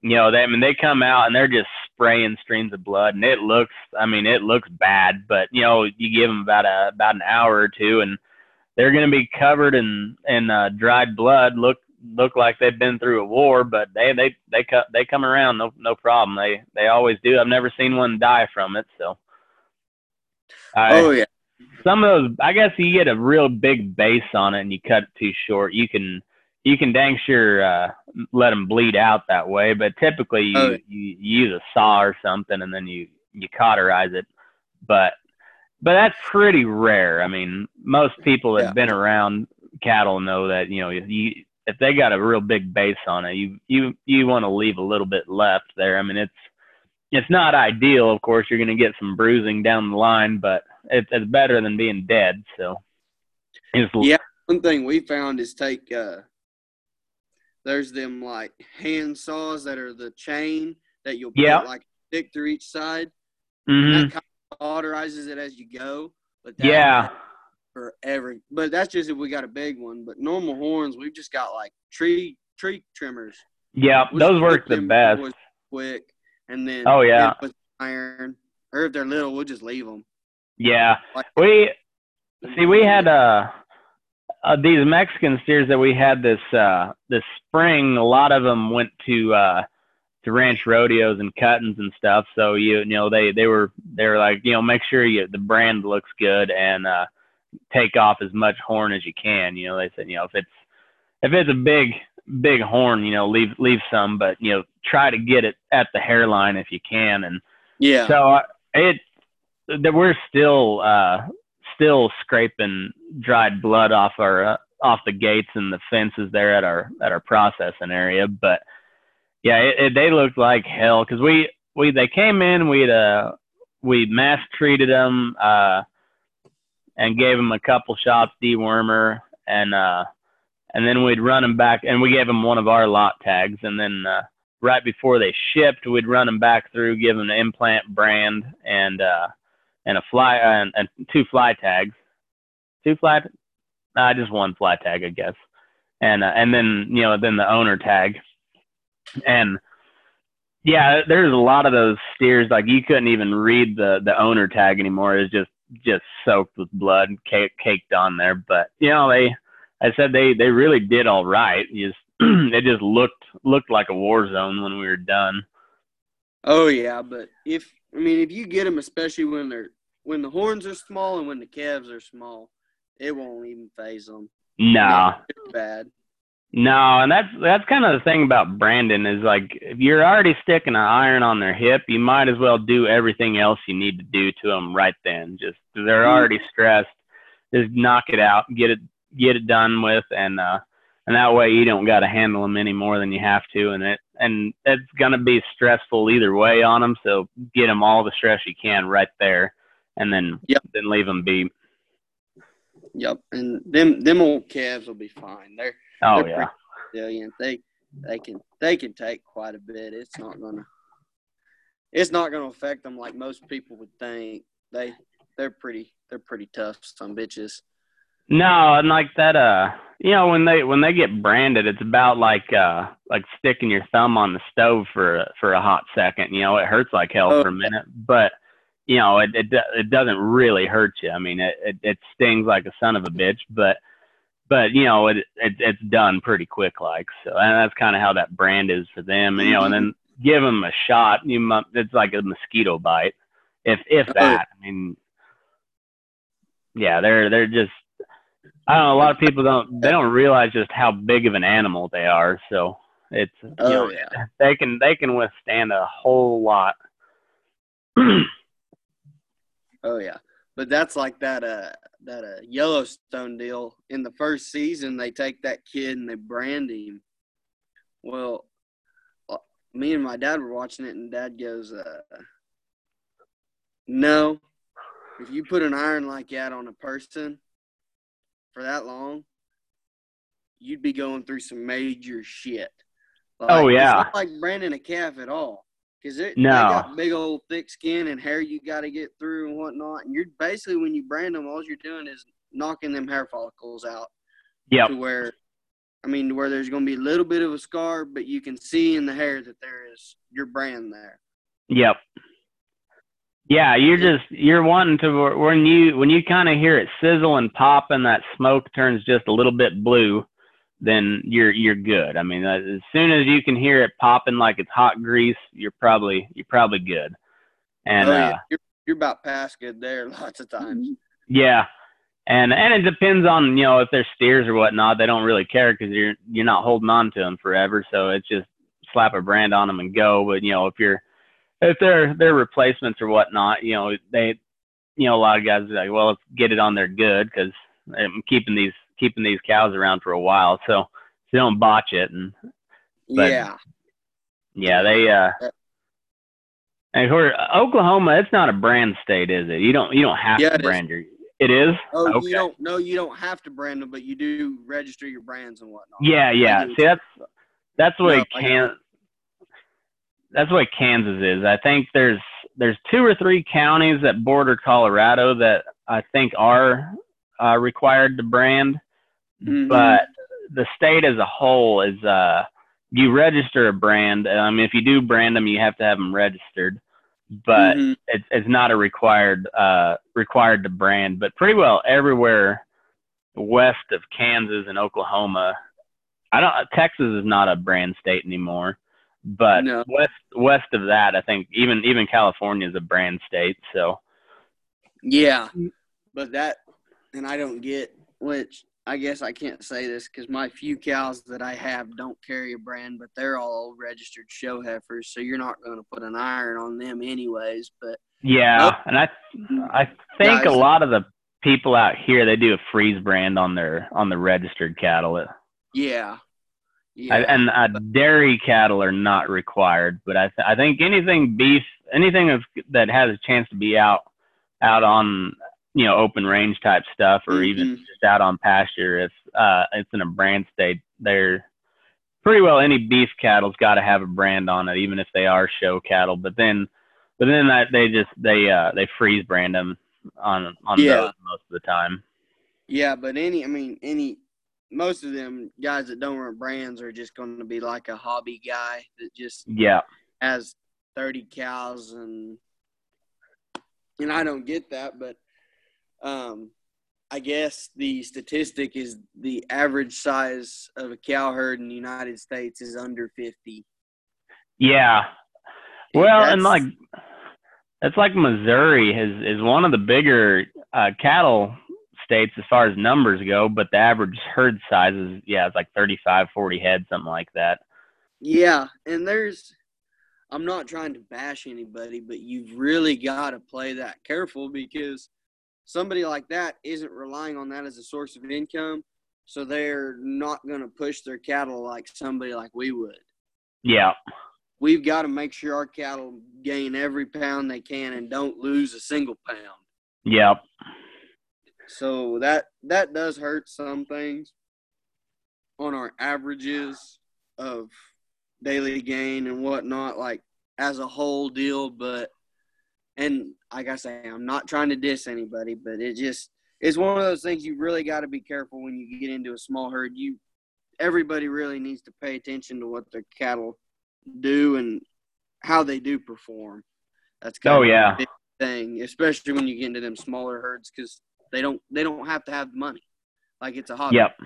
You know, they I mean they come out and they're just spraying streams of blood and it looks I mean it looks bad, but you know you give them about a about an hour or two and they're going to be covered in in uh, dried blood. Look look like they've been through a war, but they they they cut they come around no no problem. They they always do. I've never seen one die from it. So, I, Oh yeah. some of those I guess you get a real big base on it and you cut it too short. You can you can dang sure uh, let them bleed out that way, but typically you, Oh. you, you use a saw or something and then you you cauterize it. But but that's pretty rare. I mean, most people that Yeah. have been around cattle know that you know you if they got a real big base on it, you you you want to leave a little bit left there. I mean, it's it's not ideal, of course. You're going to get some bruising down the line, but it's it's better than being dead. So, Yeah. One thing we found is take uh there's them like hand saws that are the chain that you'll put Yeah. like stick through each side. mhm. That kind of cauterizes it as you go. But that yeah, for every but that's just if we got a big one. But normal horns, we've just got like tree tree trimmers. yeah, We'll those work the best. quick, and then Oh, yeah. iron. Or if they're little, we'll just leave them. Yeah, Like, we See, we had uh, uh these Mexican steers that we had this uh this spring. A lot of them went to uh to ranch rodeos and cuttings and stuff. So you you know they they were they were like you know make sure you the brand looks good and uh take off as much horn as you can. You know they said you know if it's if it's a big big horn you know leave leave some but you know try to get it at the hairline if you can and Yeah. so uh, it that we're still uh still scraping dried blood off our uh, off the gates and the fences there at our at our processing area but yeah it, it, they looked like hell because we we they came in we'd uh we mass treated them uh and gave them a couple shots dewormer and uh and then we'd run them back and we gave them one of our lot tags and then uh right before they shipped, we'd run them back through, give them an implant brand and uh, and a fly and, and two fly tags, two fly, uh, just one fly tag, I guess, and uh, and then you know then the owner tag, and yeah, there's a lot of those steers like you couldn't even read the the owner tag anymore. It's just just soaked with blood, cake, caked on there. But you know they, I said they they really did all right. You just it just looked looked like a war zone when we were done. Oh yeah, but if I mean if you get them, especially when they're when the horns are small and when the calves are small, it won't even phase them. No, It's bad. No, and that's that's kind of the thing about branding is like if you're already sticking an iron on their hip, you might as well do everything else you need to do to them right then. Just they're Mhm. already stressed, just knock it out, get it get it done with, and uh, and that way you don't got to handle them any more than you have to, and it and it's gonna be stressful either way on them. So get them all the stress you can right there, and then Yep. then leave them be. Yep, and them them old calves will be fine. They're Oh They're yeah. resilient. They they can they can take quite a bit. It's not gonna it's not gonna affect them like most people would think. They they're pretty they're pretty tough some bitches. No, and like that, uh, you know, when they when they get branded, it's about like uh like sticking your thumb on the stove for for a hot second. You know, it hurts like hell Oh. for a minute, but you know, it it it doesn't really hurt you. I mean, it it, it stings like a son of a bitch, but but you know, it, it it's done pretty quick, like so, and that's kind of how that brand is for them. And you know, and then give them a shot. You mu it's like a mosquito bite, if if Oh. that. I mean, yeah, they're they're just I don't know. A lot of people don't they don't realize just how big of an animal they are. So it's you Oh know yeah. they can they can withstand a whole lot. Oh yeah. But that's like that uh that uh Yellowstone deal. In the first season they take that kid and they brand him. Well uh, me and my dad were watching it and dad goes, uh No. If you put an iron like that on a person for that long, you'd be going through some major shit. Like, Oh, yeah. It's not like branding a calf at all. Because it No. they got big old thick skin and hair you got to get through and whatnot. And you're basically when you brand them, all you're doing is knocking them hair follicles out Yep. to where, I mean, where there's going to be a little bit of a scar, but you can see in the hair that there is your brand there. Yep. Yeah, you're just you're wanting to when you when you kind of hear it sizzle and pop and that smoke turns just a little bit blue, then you're you're good. I mean, as soon as you can hear it popping like it's hot grease, you're probably you're probably good. And oh, uh. You're, you're about past good there lots of times. Yeah, and and it depends on you know if they're steers or whatnot. They don't really care because you're you're not holding on to them forever. So it's just slap a brand on them and go. But you know if you're if they're they're replacements or whatnot, you know they you know, a lot of guys are like, well, let's get it on there good because I'm keeping these keeping these cows around for a while, so they don't botch it. And But- yeah. yeah, they uh, and for Oklahoma, it's not a brand state, is it? You don't you don't have Yeah, to it is. brand your. It is. Oh, Okay. you don't. No, you don't have to brand them, but you do register your brands and whatnot. Yeah, yeah. See, that's that's way No, I Kan. That's what Kansas is. I think there's there's two or three counties that border Colorado that I think are uh, required to brand, Mhm. but the state as a whole is uh you register a brand. I mean, if you do brand them, you have to have them registered, but Mhm. it's it's not a required uh required to brand. But pretty well everywhere west of Kansas and Oklahoma, I don't. Texas is not a brand state anymore, but No. west west of that, I think even even California is a brand state. So Yeah, but that, and I don't get which. I guess I can't say this because my few cows that I have don't carry a brand, but they're all registered show heifers, so you're not going to put an iron on them anyways. But yeah, and I I think a lot of the people out here they do a freeze brand on their on the registered cattle. yeah, yeah, I, and uh, dairy cattle are not required, but I, th- I think anything beef, anything of, that has a chance to be out, out on you know open range type stuff, or even Mhm. just out on pasture, if uh, it's in a brand state, they're pretty well any beef cattle's got to have a brand on it, even if they are show cattle. But then, but then that they just they uh, they freeze brand them on on Yeah. those most of the time. yeah. But any, I mean, any, most of them guys that don't run brands are just going to be like a hobby guy that just Yeah, has 30 cows and and I don't get that but um I guess the statistic is the average size of a cow herd in the United States is under 50. yeah. Well, and That's- like that's like Missouri is is one of the bigger uh, cattle states as far as numbers go, but the average herd size is yeah, it's like 35, 40 head, something like that. Yeah, and there's I'm not trying to bash anybody, but you've really got to play that careful because somebody like that isn't relying on that as a source of income, so they're not going to push their cattle like somebody like we would. Yeah, we've got to make sure our cattle gain every pound they can and don't lose a single pound. yeah, So that that does hurt some things on our averages of daily gain and whatnot, like as a whole deal. But and like I say, I'm not trying to diss anybody, but it just it's one of those things you really got to be careful when you get into a small herd. You everybody really needs to pay attention to what their cattle do and how they do perform. That's kind Oh, of yeah. a big thing, especially when you get into them smaller herds because they don't they don't have to have money. Like it's a hobby. yep,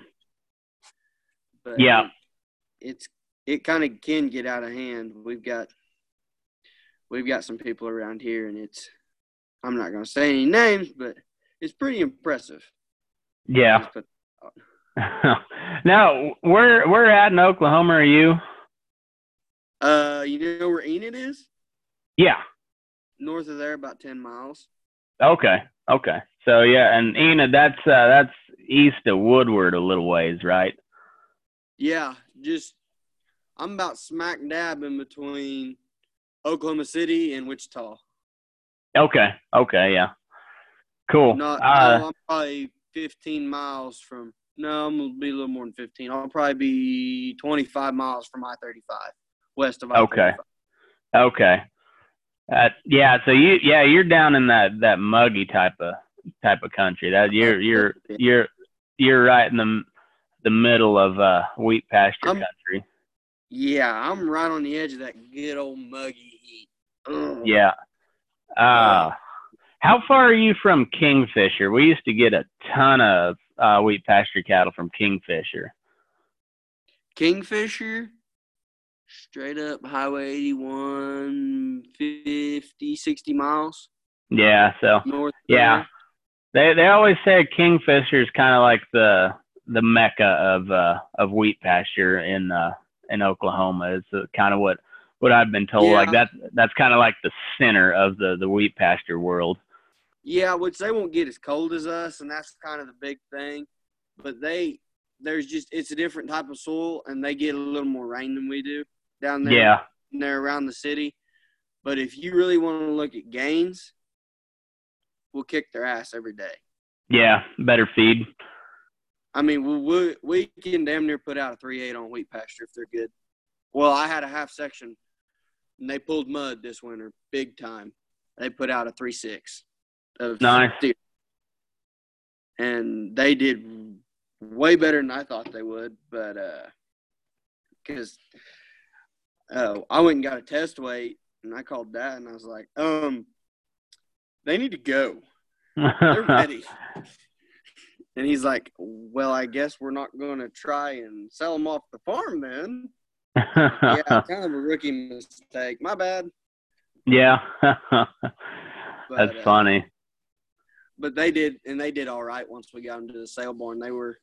But Yeah. it- it's it kind of can get out of hand. We've got we've got some people around here, and it's I'm not going to say any names, but it's pretty impressive. yeah. Now, where where at in Oklahoma are you? uh, you know where Enid is? Yeah. North of there, about ten miles. Okay. Okay. So yeah, and Enid, that's uh, that's east of Woodward a little ways, right? Yeah, just I'm about smack dab in between Oklahoma City and Wichita. Okay. Okay. Yeah. Cool. Not, uh, no, I'm probably 15 miles from. No, I'm gonna be a little more than 15. I'll probably be 25 miles from I-35, west of I-35. Okay. Okay. Uh, yeah. So you, yeah, you're down in that that muggy type of type of country. That you're you're you're you're right in the the middle of uh wheat pasture I'm- country. Yeah, I'm right on the edge of that good old muggy. Yeah. Uh, how far are you from Kingfisher? We used to get a ton of uh, wheat pasture cattle from Kingfisher. Kingfisher, straight up Highway 81, 50, 60 miles Yeah. So north. Yeah. they they always say Kingfisher is kind of like the the mecca of uh of wheat pasture in uh in Oklahoma. It's uh, kind of what what I've been told. Yeah. Like that that's kind of like the center of the the wheat pasture world. Yeah, which they won't get as cold as us, and that's kind of the big thing. But they, there's just it's a different type of soil, and they get a little more rain than we do down there. Yeah. They're around the city. But if you really want to look at gains, we'll kick their ass every day. Yeah, better feed. I mean, we we, we can damn near put out a three eight on wheat pasture if they're good. Well, I had a half section, and they pulled mud this winter, big time. They put out a three six of Nice. steer. and they did way better than I thought they would. But uh, because uh, I went and got a test weight, and I called Dad, and I was like, um, they need to go. They're ready. And he's like, "Well, I guess we're not going to try and sell them off the farm then." Yeah, kind of a rookie mistake. My bad. yeah. But, That's uh, funny. But they did, and they did all right once we got into the sale barn. They were,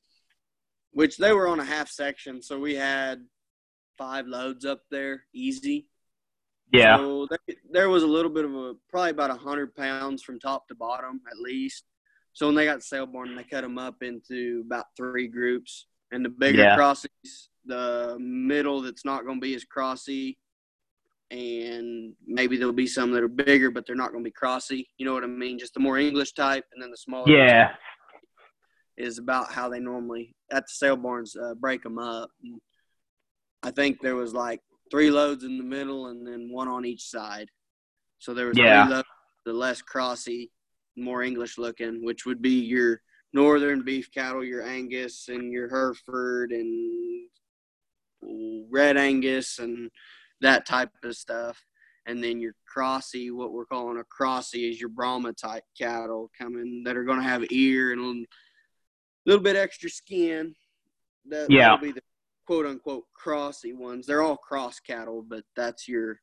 which they were on a half section, so we had five loads up there, easy. Yeah. So they, there was a little bit of a, probably about a hundred pounds from top to bottom at least. So when they got sale barn, they cut them up into about three groups, and the bigger Yeah. crossies, the middle that's not going to be as crossy, and maybe there'll be some that are bigger, but they're not going to be crossy. You know what I mean? Just the more English type, and then the smaller Yeah. is about how they normally at the sale barns uh, break them up. And I think there was like three loads in the middle and then one on each side. So there was Yeah. loads, the less crossy, more English looking, which would be your northern beef cattle, your Angus and your Hereford and red Angus and that type of stuff. And then your crossy, what we're calling a crossy, is your Brahma type cattle coming that are going to have ear and a little bit extra skin. That, Yeah. That'll be the quote unquote crossy ones. They're all cross cattle, but that's your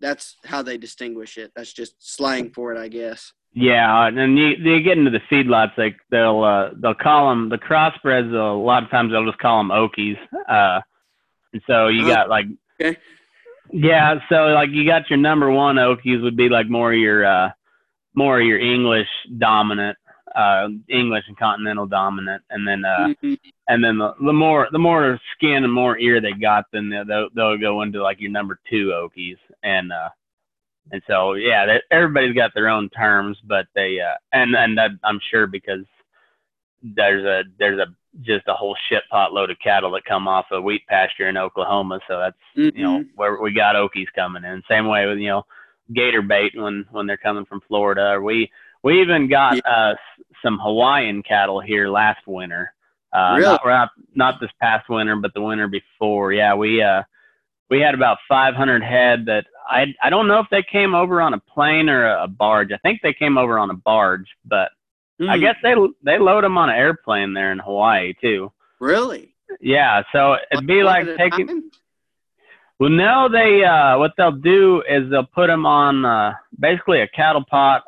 that's how they distinguish it. That's just slang for it, I guess. Yeah, and then you you get into the feedlots, like they'll uh, they'll call them the crossbreds. A lot of times they'll just call them Okies. Uh, and so you Oh, got like, okay. yeah, so like you got your number one Okies would be like more your uh, more your English dominant, uh, English and continental dominant, and then uh, Mhm. and then the, the more the more skin and more ear they got, then they'll they'll, they'll go into like your number two Okies, and uh, and so yeah, that, everybody's got their own terms, but they uh, and and I'm sure because there's a there's a just a whole shit pot load of cattle that come off a wheat pasture in Oklahoma, so that's you know where we got Okies coming in. Same way with you know gator bait when when they're coming from Florida. Or we we even got Yeah. uh, some Hawaiian cattle here last winter. Uh, Really? not, not not this past winter, but the winter before. Yeah, we uh we had about 500 head that I I don't know if they came over on a plane or a, a barge. I think they came over on a barge, but I Hmm. guess they they load them on an airplane there in Hawaii too. really. Yeah, so it'd be One like taking. time? Well, no, they uh, what they'll do is they'll put them on uh, basically a cattle pot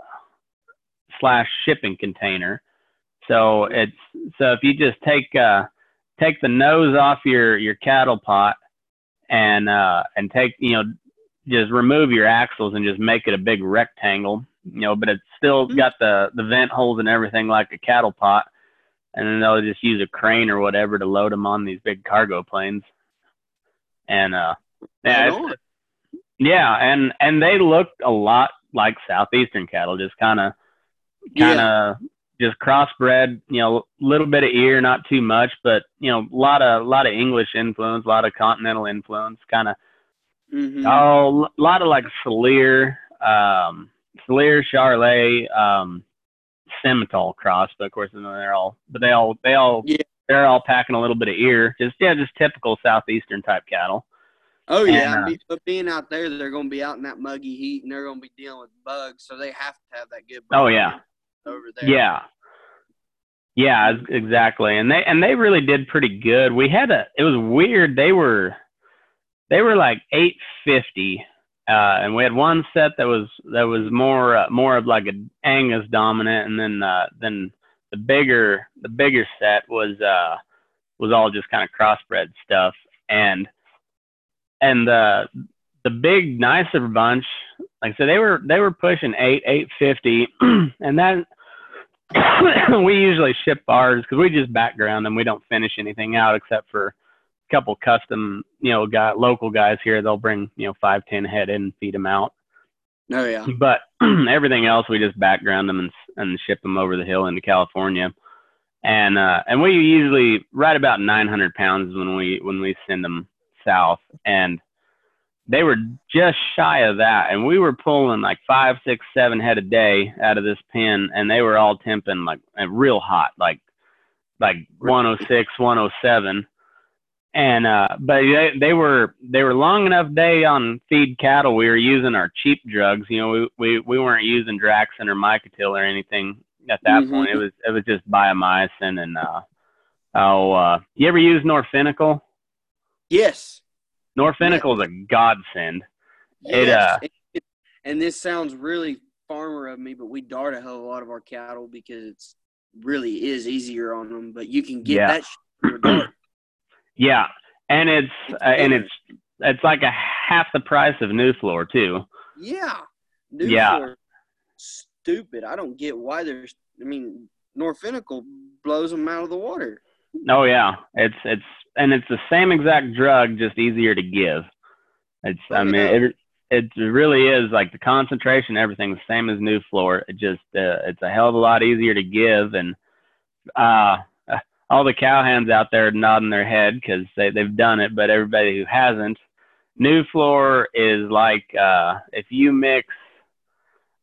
slash shipping container. So it's so if you just take uh, take the nose off your your cattle pot and uh, and take you know just remove your axles and just make it a big rectangle, you know, but it's still Mhm. got the the vent holes and everything like a cattle pot. And then they'll just use a crane or whatever to load them on these big cargo planes. And uh, yeah, Right yeah, and and they look a lot like southeastern cattle, just kind of kind of just crossbred. You know, a little bit of ear, not too much, but you know, a lot of lot of English influence, a lot of continental influence, kind of Mhm. oh, a lot of like Salers, um, Salers, Charolais, um, Simmental cross, but of course know, they're all, but they all they all Yeah. they're all packing a little bit of ear, just yeah, just typical southeastern type cattle. Oh yeah, And, uh, but being out there, they're going to be out in that muggy heat, and they're going to be dealing with bugs, so they have to have that good. Oh, yeah. over there. Yeah. Yeah, exactly. And they and they really did pretty good. We had a it was weird. They were they were like 850 uh and we had one set that was that was more uh, more of like a Angus dominant and then uh then the bigger the bigger set was uh was all just kind of crossbred stuff and and the the big nicer bunch like I said, they were they were pushing eight eight fifty, and that we usually ship ours because we just background them. We don't finish anything out except for couple custom, you know, got local guys here. They'll bring you know five ten head in and feed them out. Oh yeah. But everything else we just background them and and ship them over the hill into California. And uh, and we usually right about 900 pounds when we when we send them south, and they were just shy of that, and we were pulling like five, six, seven head a day out of this pen, and they were all temping like real hot, like like 106, 107 and uh but they, they were they were long enough day on feed cattle we were using our cheap drugs you know we we, we weren't using Draxxin or Micotil or anything at that Mhm. point it was it was just biomycin and uh oh uh you ever use Norfenicol Yes. Norfenicol is a godsend It, uh, And- and this sounds really farmer of me, but we dart a hell of a lot of our cattle because it's really is easier on them. But you can get Yeah. that shit through a dart. Yeah and it's uh, and it's it's like a half the price of Nuflor too Yeah. New Yeah. Florida, Stupid. I don't get why there's. I mean, Norfenicol blows them out of the water. Oh yeah, it's it's and it's the same exact drug, just easier to give. It's I mean it it really is like the concentration, everything's the same as New Floor. It just uh, it's a hell of a lot easier to give, and uh, all the cowhands out there nodding their head because they they've done it, but everybody who hasn't, Nuflor is like uh, if you mix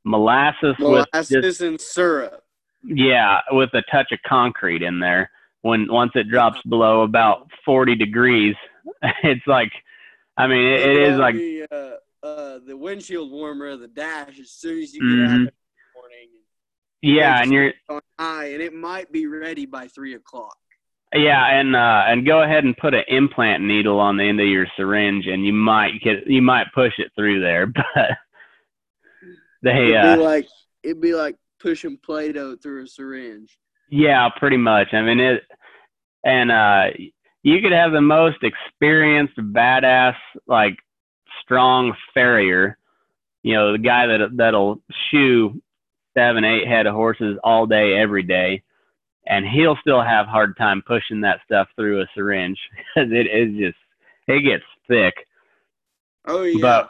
molasses, with just Molasses and syrup. yeah, with a touch of concrete in there. When once it drops below about 40 degrees, it's like, I mean, it, it is like, the, uh, uh, the windshield warmer the dash as soon as you get out Mhm. in the morning. Yeah, and you're, on high, and it might be ready by three o'clock. yeah, and uh, and go ahead and put an implant needle on the end of your syringe, and you might get, you might push it through there, but they, It'd uh, be like it'd be like pushing Play-Doh through a syringe. Yeah, pretty much. I mean it, and uh, you could have the most experienced, badass, like strong farrier. You know, the guy that that'll shoe seven, eight head of horses all day, every day, and he'll still have hard time pushing that stuff through a syringe because it is just it gets thick. Oh yeah. But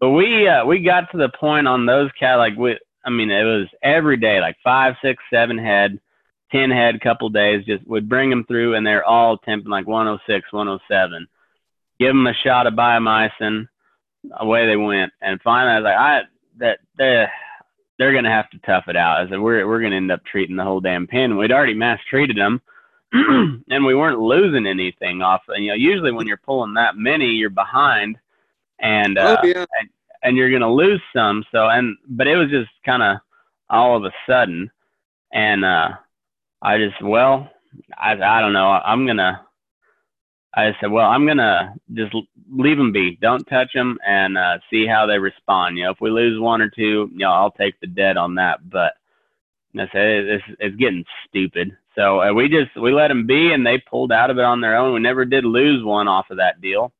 but we uh, we got to the point on those cattle like we I mean it was every day like five six seven head ten head couple days just would bring them through and they're all temping like 106 107 give them a shot of biomycin away they went and finally I was like I that they they're gonna have to tough it out I said we're we're gonna end up treating the whole damn pen we'd already mass treated them and we weren't losing anything off And, you know usually when you're pulling that many you're behind and uh, oh yeah. and you're gonna lose some. So and but it was just kind of all of a sudden, and uh, I just well, I I don't know. I'm gonna. I said, well, I'm gonna just leave them be. Don't touch them and uh, see how they respond. You know, if we lose one or two, you know, I'll take the dead on that. But I said it's it's getting stupid. So uh, we just we let them be, and they pulled out of it on their own. We never did lose one off of that deal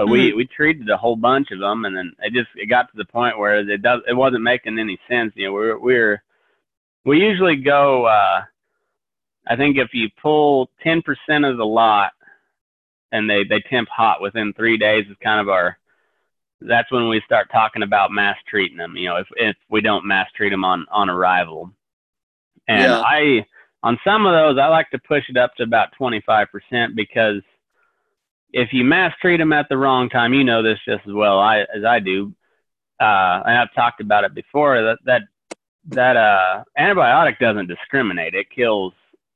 but we we treated a whole bunch of them and then it just it got to the point where it does it wasn't making any sense you know we're we're we usually go uh i think if you pull 10% of the lot and they they temp hot within 3 days is kind of our that's when we start talking about mass treating them you know if if we don't mass treat them on on arrival and Yeah. i on some of those i like to push it up to about 25% because if you mass treat them at the wrong time, you know this just as well I, as I do, uh, and I've talked about it before. That that that uh, antibiotic doesn't discriminate; it kills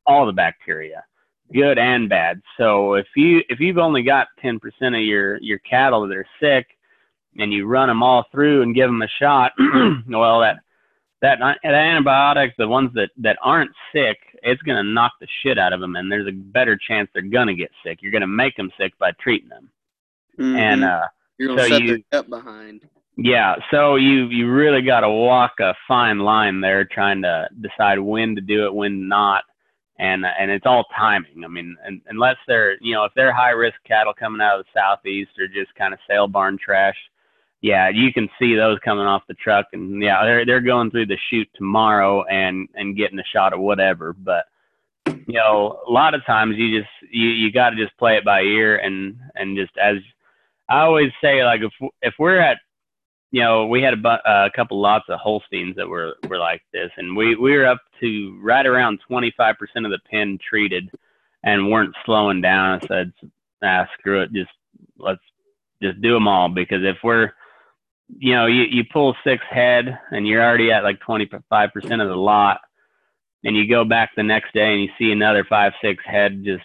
all the bacteria, good and bad. So if you if you've only got ten percent of your your cattle that are sick, and you run them all through and give them a shot, well, that that, that antibiotic, the ones that that aren't sick, it's going to knock the shit out of them, and there's a better chance they're going to get sick. You're going to make them sick by treating them, Mhm. and uh, you're gonna so set you- their behind. yeah, so you you really got to walk a fine line there, trying to decide when to do it, when not, and and it's all timing. I mean, and, unless they're you know if they're high risk cattle coming out of the southeast or just kind of sale barn trash, yeah, you can see those coming off the truck, and yeah, they're they're going through the chute tomorrow and and getting a shot of whatever. But you know, a lot of times you just you you got to just play it by ear and and just as I always say, like if if we're at you know, we had a, bu- a couple lots of Holsteins that were, were like this, and we, we were up to right around 25% of the pen treated and weren't slowing down. I said, ah, screw it, just let's just do them all because if we're, you know, you, you pull six head and you're already at like 25% of the lot, and you go back the next day and you see another five, six head just,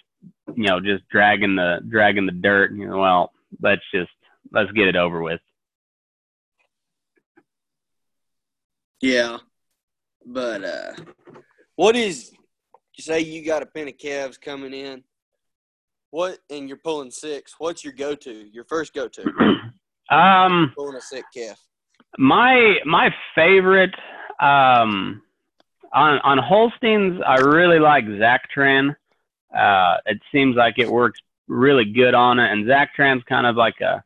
you know, just dragging the dragging the dirt. You know, well, let's just let's get it over with. Yeah, but uh, what is you say you got a pen of calves coming in? What and you're pulling six? What's your go to? Your first go to? Um, pulling a sick calf. My my favorite um on on Holsteins, I really like Zactran. Uh, it seems like it works really good on it, and Zactran's kind of like a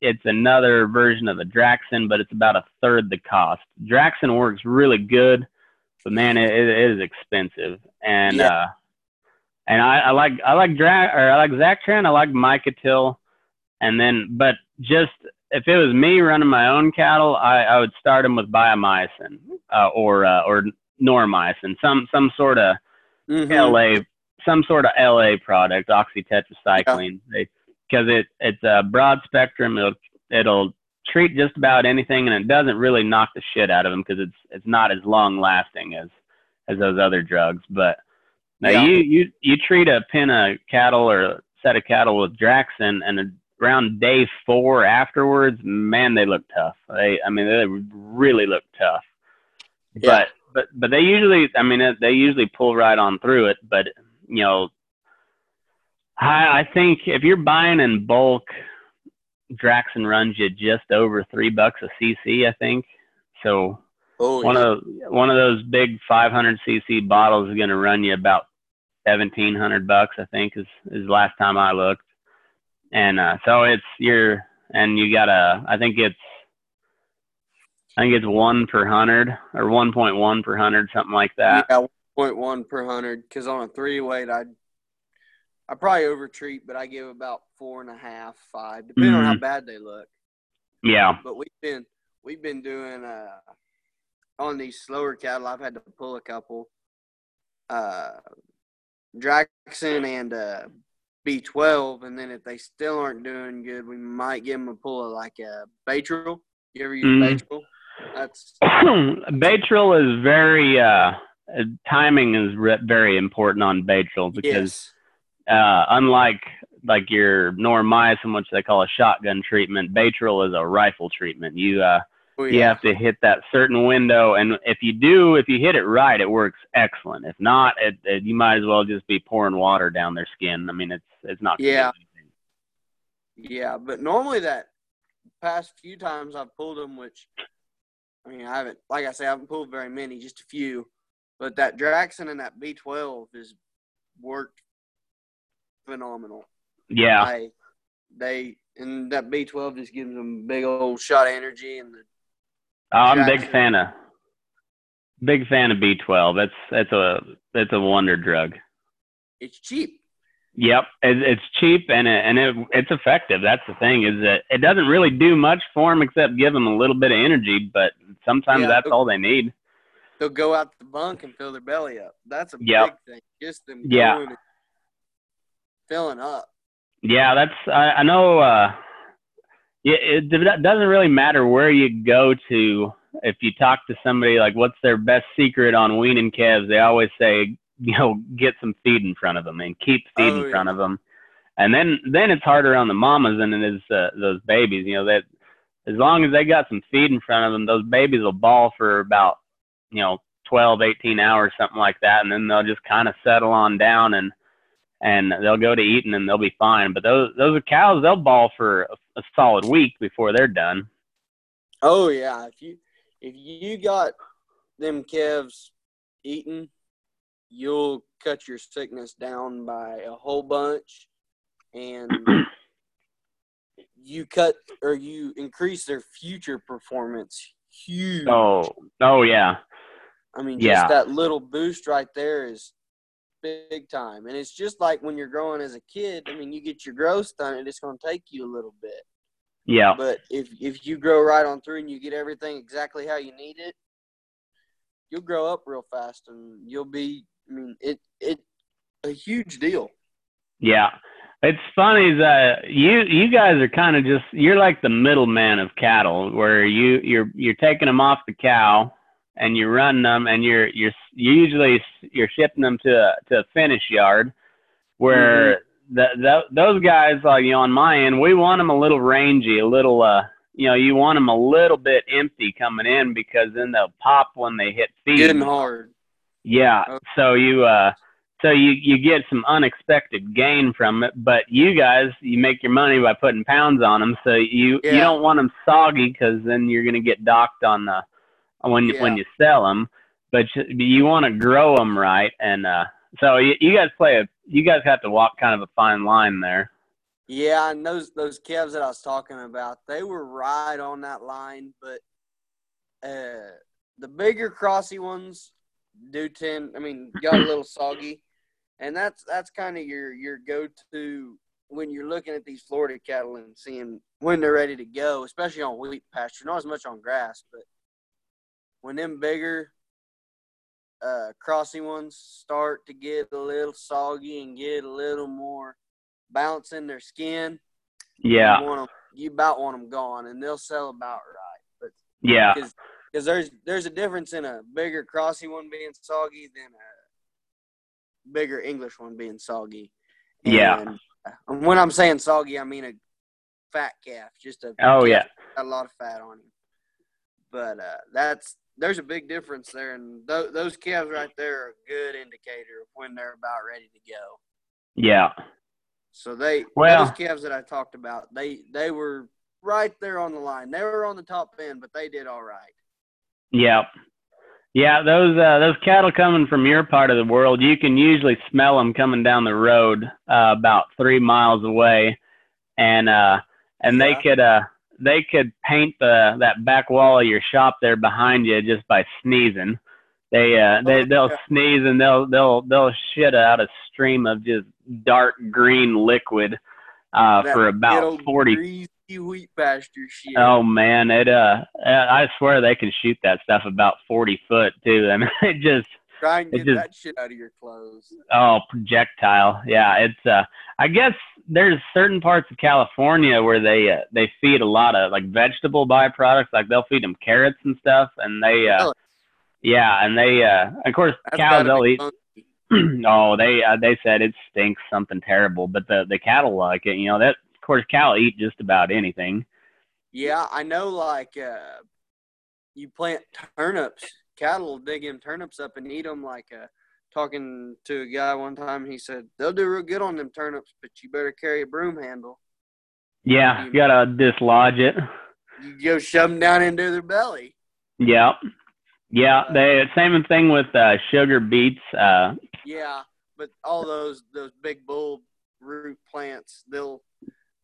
it's another version of a Draxxin, but it's about a third the cost. Draxxin works really good, but man, it, it is expensive. And yeah. uh, and I, I like I like Dra- or I like Zach Zactran, I like Micotil, and then but just if it was me running my own cattle, I, I would start them with biomycin uh, or uh, or normycin, some some sort of mm-hmm. LA, some sort of LA product, oxytetracycline. Yeah. They because it it's a broad spectrum. It'll it'll treat just about anything, and it doesn't really knock the shit out of them because it's it's not as long lasting as as those other drugs. But now yeah. you you you treat a pen of cattle or a set of cattle with Draxxin, and around day four afterwards, man, they look tough. They I mean they really look tough. Yeah. But but but they usually I mean they usually pull right on through it. But you know I, I think if you're buying in bulk, Draxxin runs you just over three bucks a cc. I think so. Oh, one yeah. of one of those big 500 cc bottles is going to run you about 1700 bucks. I think is is last time I looked. And uh, so it's you're and you got a I think it's I think it's one per hundred or 1.1 per hundred, something like that. Yeah, 1.1 per hundred. Because on a three weight, I'd I probably overtreat, but I give about four and a half, five, depending mm-hmm. on how mm-hmm. bad they look. Yeah. But we've been we've been doing uh on these slower cattle. I've had to pull a couple uh Draxxin and uh B12, and then if they still aren't doing good, we might give them a pull of like a Baytril. You ever use mm. Baytril? That's Baytril is very uh timing is re- very important on Baytril because. Yes uh, unlike like your normycin, which they call a shotgun treatment, Baytril is a rifle treatment. You uh, oh, yeah. you have to hit that certain window, and if you do, if you hit it right, it works excellent. If not, it, it, you might as well just be pouring water down their skin. I mean, it's it's not. Yeah. Yeah, but normally that past few times I've pulled them, which I mean I haven't, like I say, I haven't pulled very many, just a few. But that Draxxin and that B12 has worked phenomenal. Yeah. They and that B twelve just gives them big old shot of energy and the. Oh, I'm a big fan of. Big fan of B twelve. That's that's a that's a wonder drug. It's cheap. Yep, it, it's cheap and it, and it, it's effective. That's the thing is that it doesn't really do much for them except give them a little bit of energy. But sometimes yeah, that's all they need. They'll go out the bunk and fill their belly up. That's a yep. big thing. Just them yeah filling up. Yeah, that's I, I know. Uh, it, it doesn't really matter where you go to. If you talk to somebody like, what's their best secret on weaning calves? They always say, you know, get some feed in front of them and keep feed oh, in front of them. And then then it's harder on the mamas than it is uh, those babies. You know that as long as they got some feed in front of them, those babies will bawl for about you know 12, 18 hours, something like that, and then they'll just kind of settle on down and and they'll go to eating and they'll be fine. But those those are cows. They'll bawl for a, a solid week before they're done. Oh yeah, if you if you got them calves eating, you'll cut your sickness down by a whole bunch. And you cut or you increase their future performance huge. Oh, oh yeah. I mean, just Yeah. that little boost right there is big time. And it's just like when you're growing as a kid. I mean, you get your growth done, and it's going to take you a little bit. Yeah. But if if you grow right on through and you get everything exactly how you need it, you'll grow up real fast, and you'll be. I mean, it it a huge deal. Yeah. It's funny that you you guys are kind of just you're like the middleman of cattle where you you're you're taking them off the cow and you're running them and you're you're usually you're shipping them to a to a finish yard where the, the those guys like you know on my end we want them a little rangy a little uh you know you want them a little bit empty coming in because then they'll pop when they hit feed Getting hard. yeah. Okay. So you uh so you you get some unexpected gain from it, but you guys you make your money by putting pounds on them. So you you don't want them soggy because then you're gonna get docked on the when you when you sell them. But you, you want to grow them right, and uh so you, you guys play a you guys have to walk kind of a fine line there. Yeah, and those those calves that I was talking about, they were right on that line, but uh, the bigger crossy ones do tend. I mean, got a little soggy, and that's that's kind of your your go to when you're looking at these Florida cattle and seeing when they're ready to go, especially on wheat pasture. Not as much on grass, but when them bigger uh, crossy ones start to get a little soggy and get a little more bounce in their skin, Yeah, you, want 'em- you about want them gone, and they'll sell about right. But yeah, because there's there's a difference in a bigger crossy one being soggy than a bigger English one being soggy. Yeah. And, when I'm saying soggy, I mean a fat calf, just a Oh, yeah. a lot of fat on him. But uh, that's there's a big difference there, and th- those calves right there are a good indicator of when they're about ready to go. yeah, So they Well- those calves that I talked about, they they were right there on the line. They were on the top end, but they did all right. yeah. Yeah, those uh, those cattle coming from your part of the world, you can usually smell them coming down the road uh, about three miles away, and uh, and they could uh, they could paint the that back wall of your shop there behind you just by sneezing. They uh, they Oh, they'll sneeze and they'll they'll they'll shit out a stream of just dark green liquid uh, That for about forty greasy wheat pasture shit. Oh man, it uh, I swear they can shoot that stuff about forty foot too. I mean, it just Try and get just- that shit out of your clothes. oh projectile. Yeah, it's uh, I guess there's certain parts of California where they uh, they feed a lot of like vegetable byproducts, like they'll feed them carrots and stuff, and they uh, yeah, and they uh, of course That's cows they'll eat. fun. oh, they uh, they said it stinks something terrible, but the the cattle like it. You know that of course cow eat just about anything. Yeah, I know. Like, uh, you plant turnips, cattle will dig them turnips up and eat them. Like, uh, talking to a guy one time, he said they'll do real good on them turnips, but you better carry a broom handle. Yeah, You- you gotta dislodge it. You go shove them down into their belly. Yeah. Yeah, they same thing with uh, sugar beets. Uh, Yeah, but all those those big bulb root plants, they'll,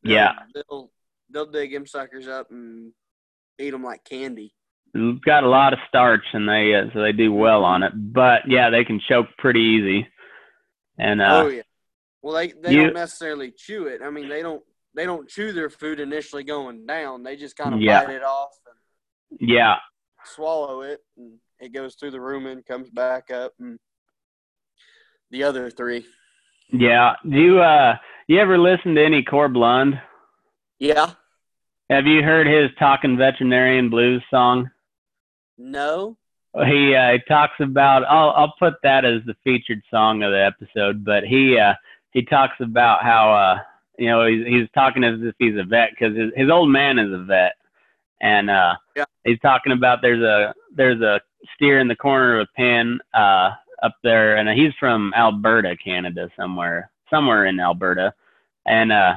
they'll Yeah. they'll they'll dig them suckers up and eat them like candy. Got a lot of starch, and they uh, so they do well on it. But yeah, they can choke pretty easy. And uh, oh yeah. Well, they they you- don't necessarily chew it. I mean, they don't they don't chew their food initially going down. They just kind of Yeah. bite it off and yeah, swallow it, and it goes through the rumen, comes back up, and the other three. yeah. Do you uh, you ever listen to any Corb Lund? Yeah. Have you heard his "Talking Veterinarian Blues" song? No. he uh, he talks about I'll I'll put that as the featured song of the episode, but he uh he talks about how uh you know he's he's talking as if he's a vet because his his old man is a vet, and uh Yeah. he's talking about there's a there's a steer in the corner of a pen uh up there, and he's from Alberta, Canada, somewhere somewhere in Alberta, and uh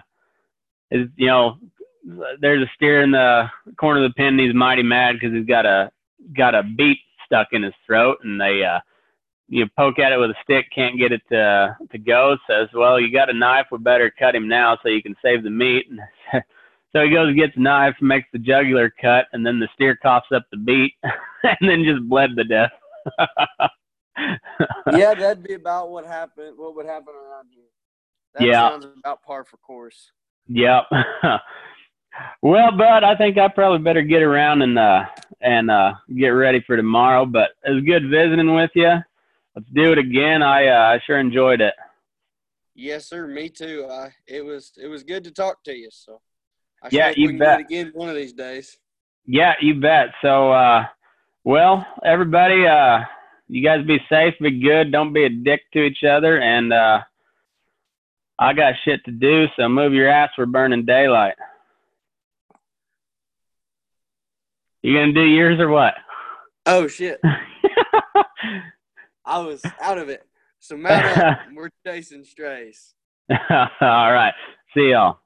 is you know there's a steer in the corner of the pen. And he's mighty mad because he's got a got a beet stuck in his throat and they uh you poke at it with a stick can't get it to to go says well you got a knife we better cut him now so you can save the meat and so he goes, gets a knife, makes the jugular cut, and then the steer coughs up the beet, and then just bled to death. yeah, that'd be about what happened. What would happen around here? That Yeah. sounds about par for course. Yep. well, Bud, I think I probably better get around and uh and uh get ready for tomorrow. But it was good visiting with you. Let's do it again. I uh, I sure enjoyed it. Yes, sir. Me too. I it was it was good to talk to you. So I Yeah, you bet. it again one of these days. Yeah, you bet. So, uh, well, everybody, uh, you guys be safe, be good, don't be a dick to each other, and uh, I got shit to do, so move your ass. We're burning daylight. You gonna do yours or what? Oh shit! I was out of it. So up. We're chasing strays. All right. See y'all.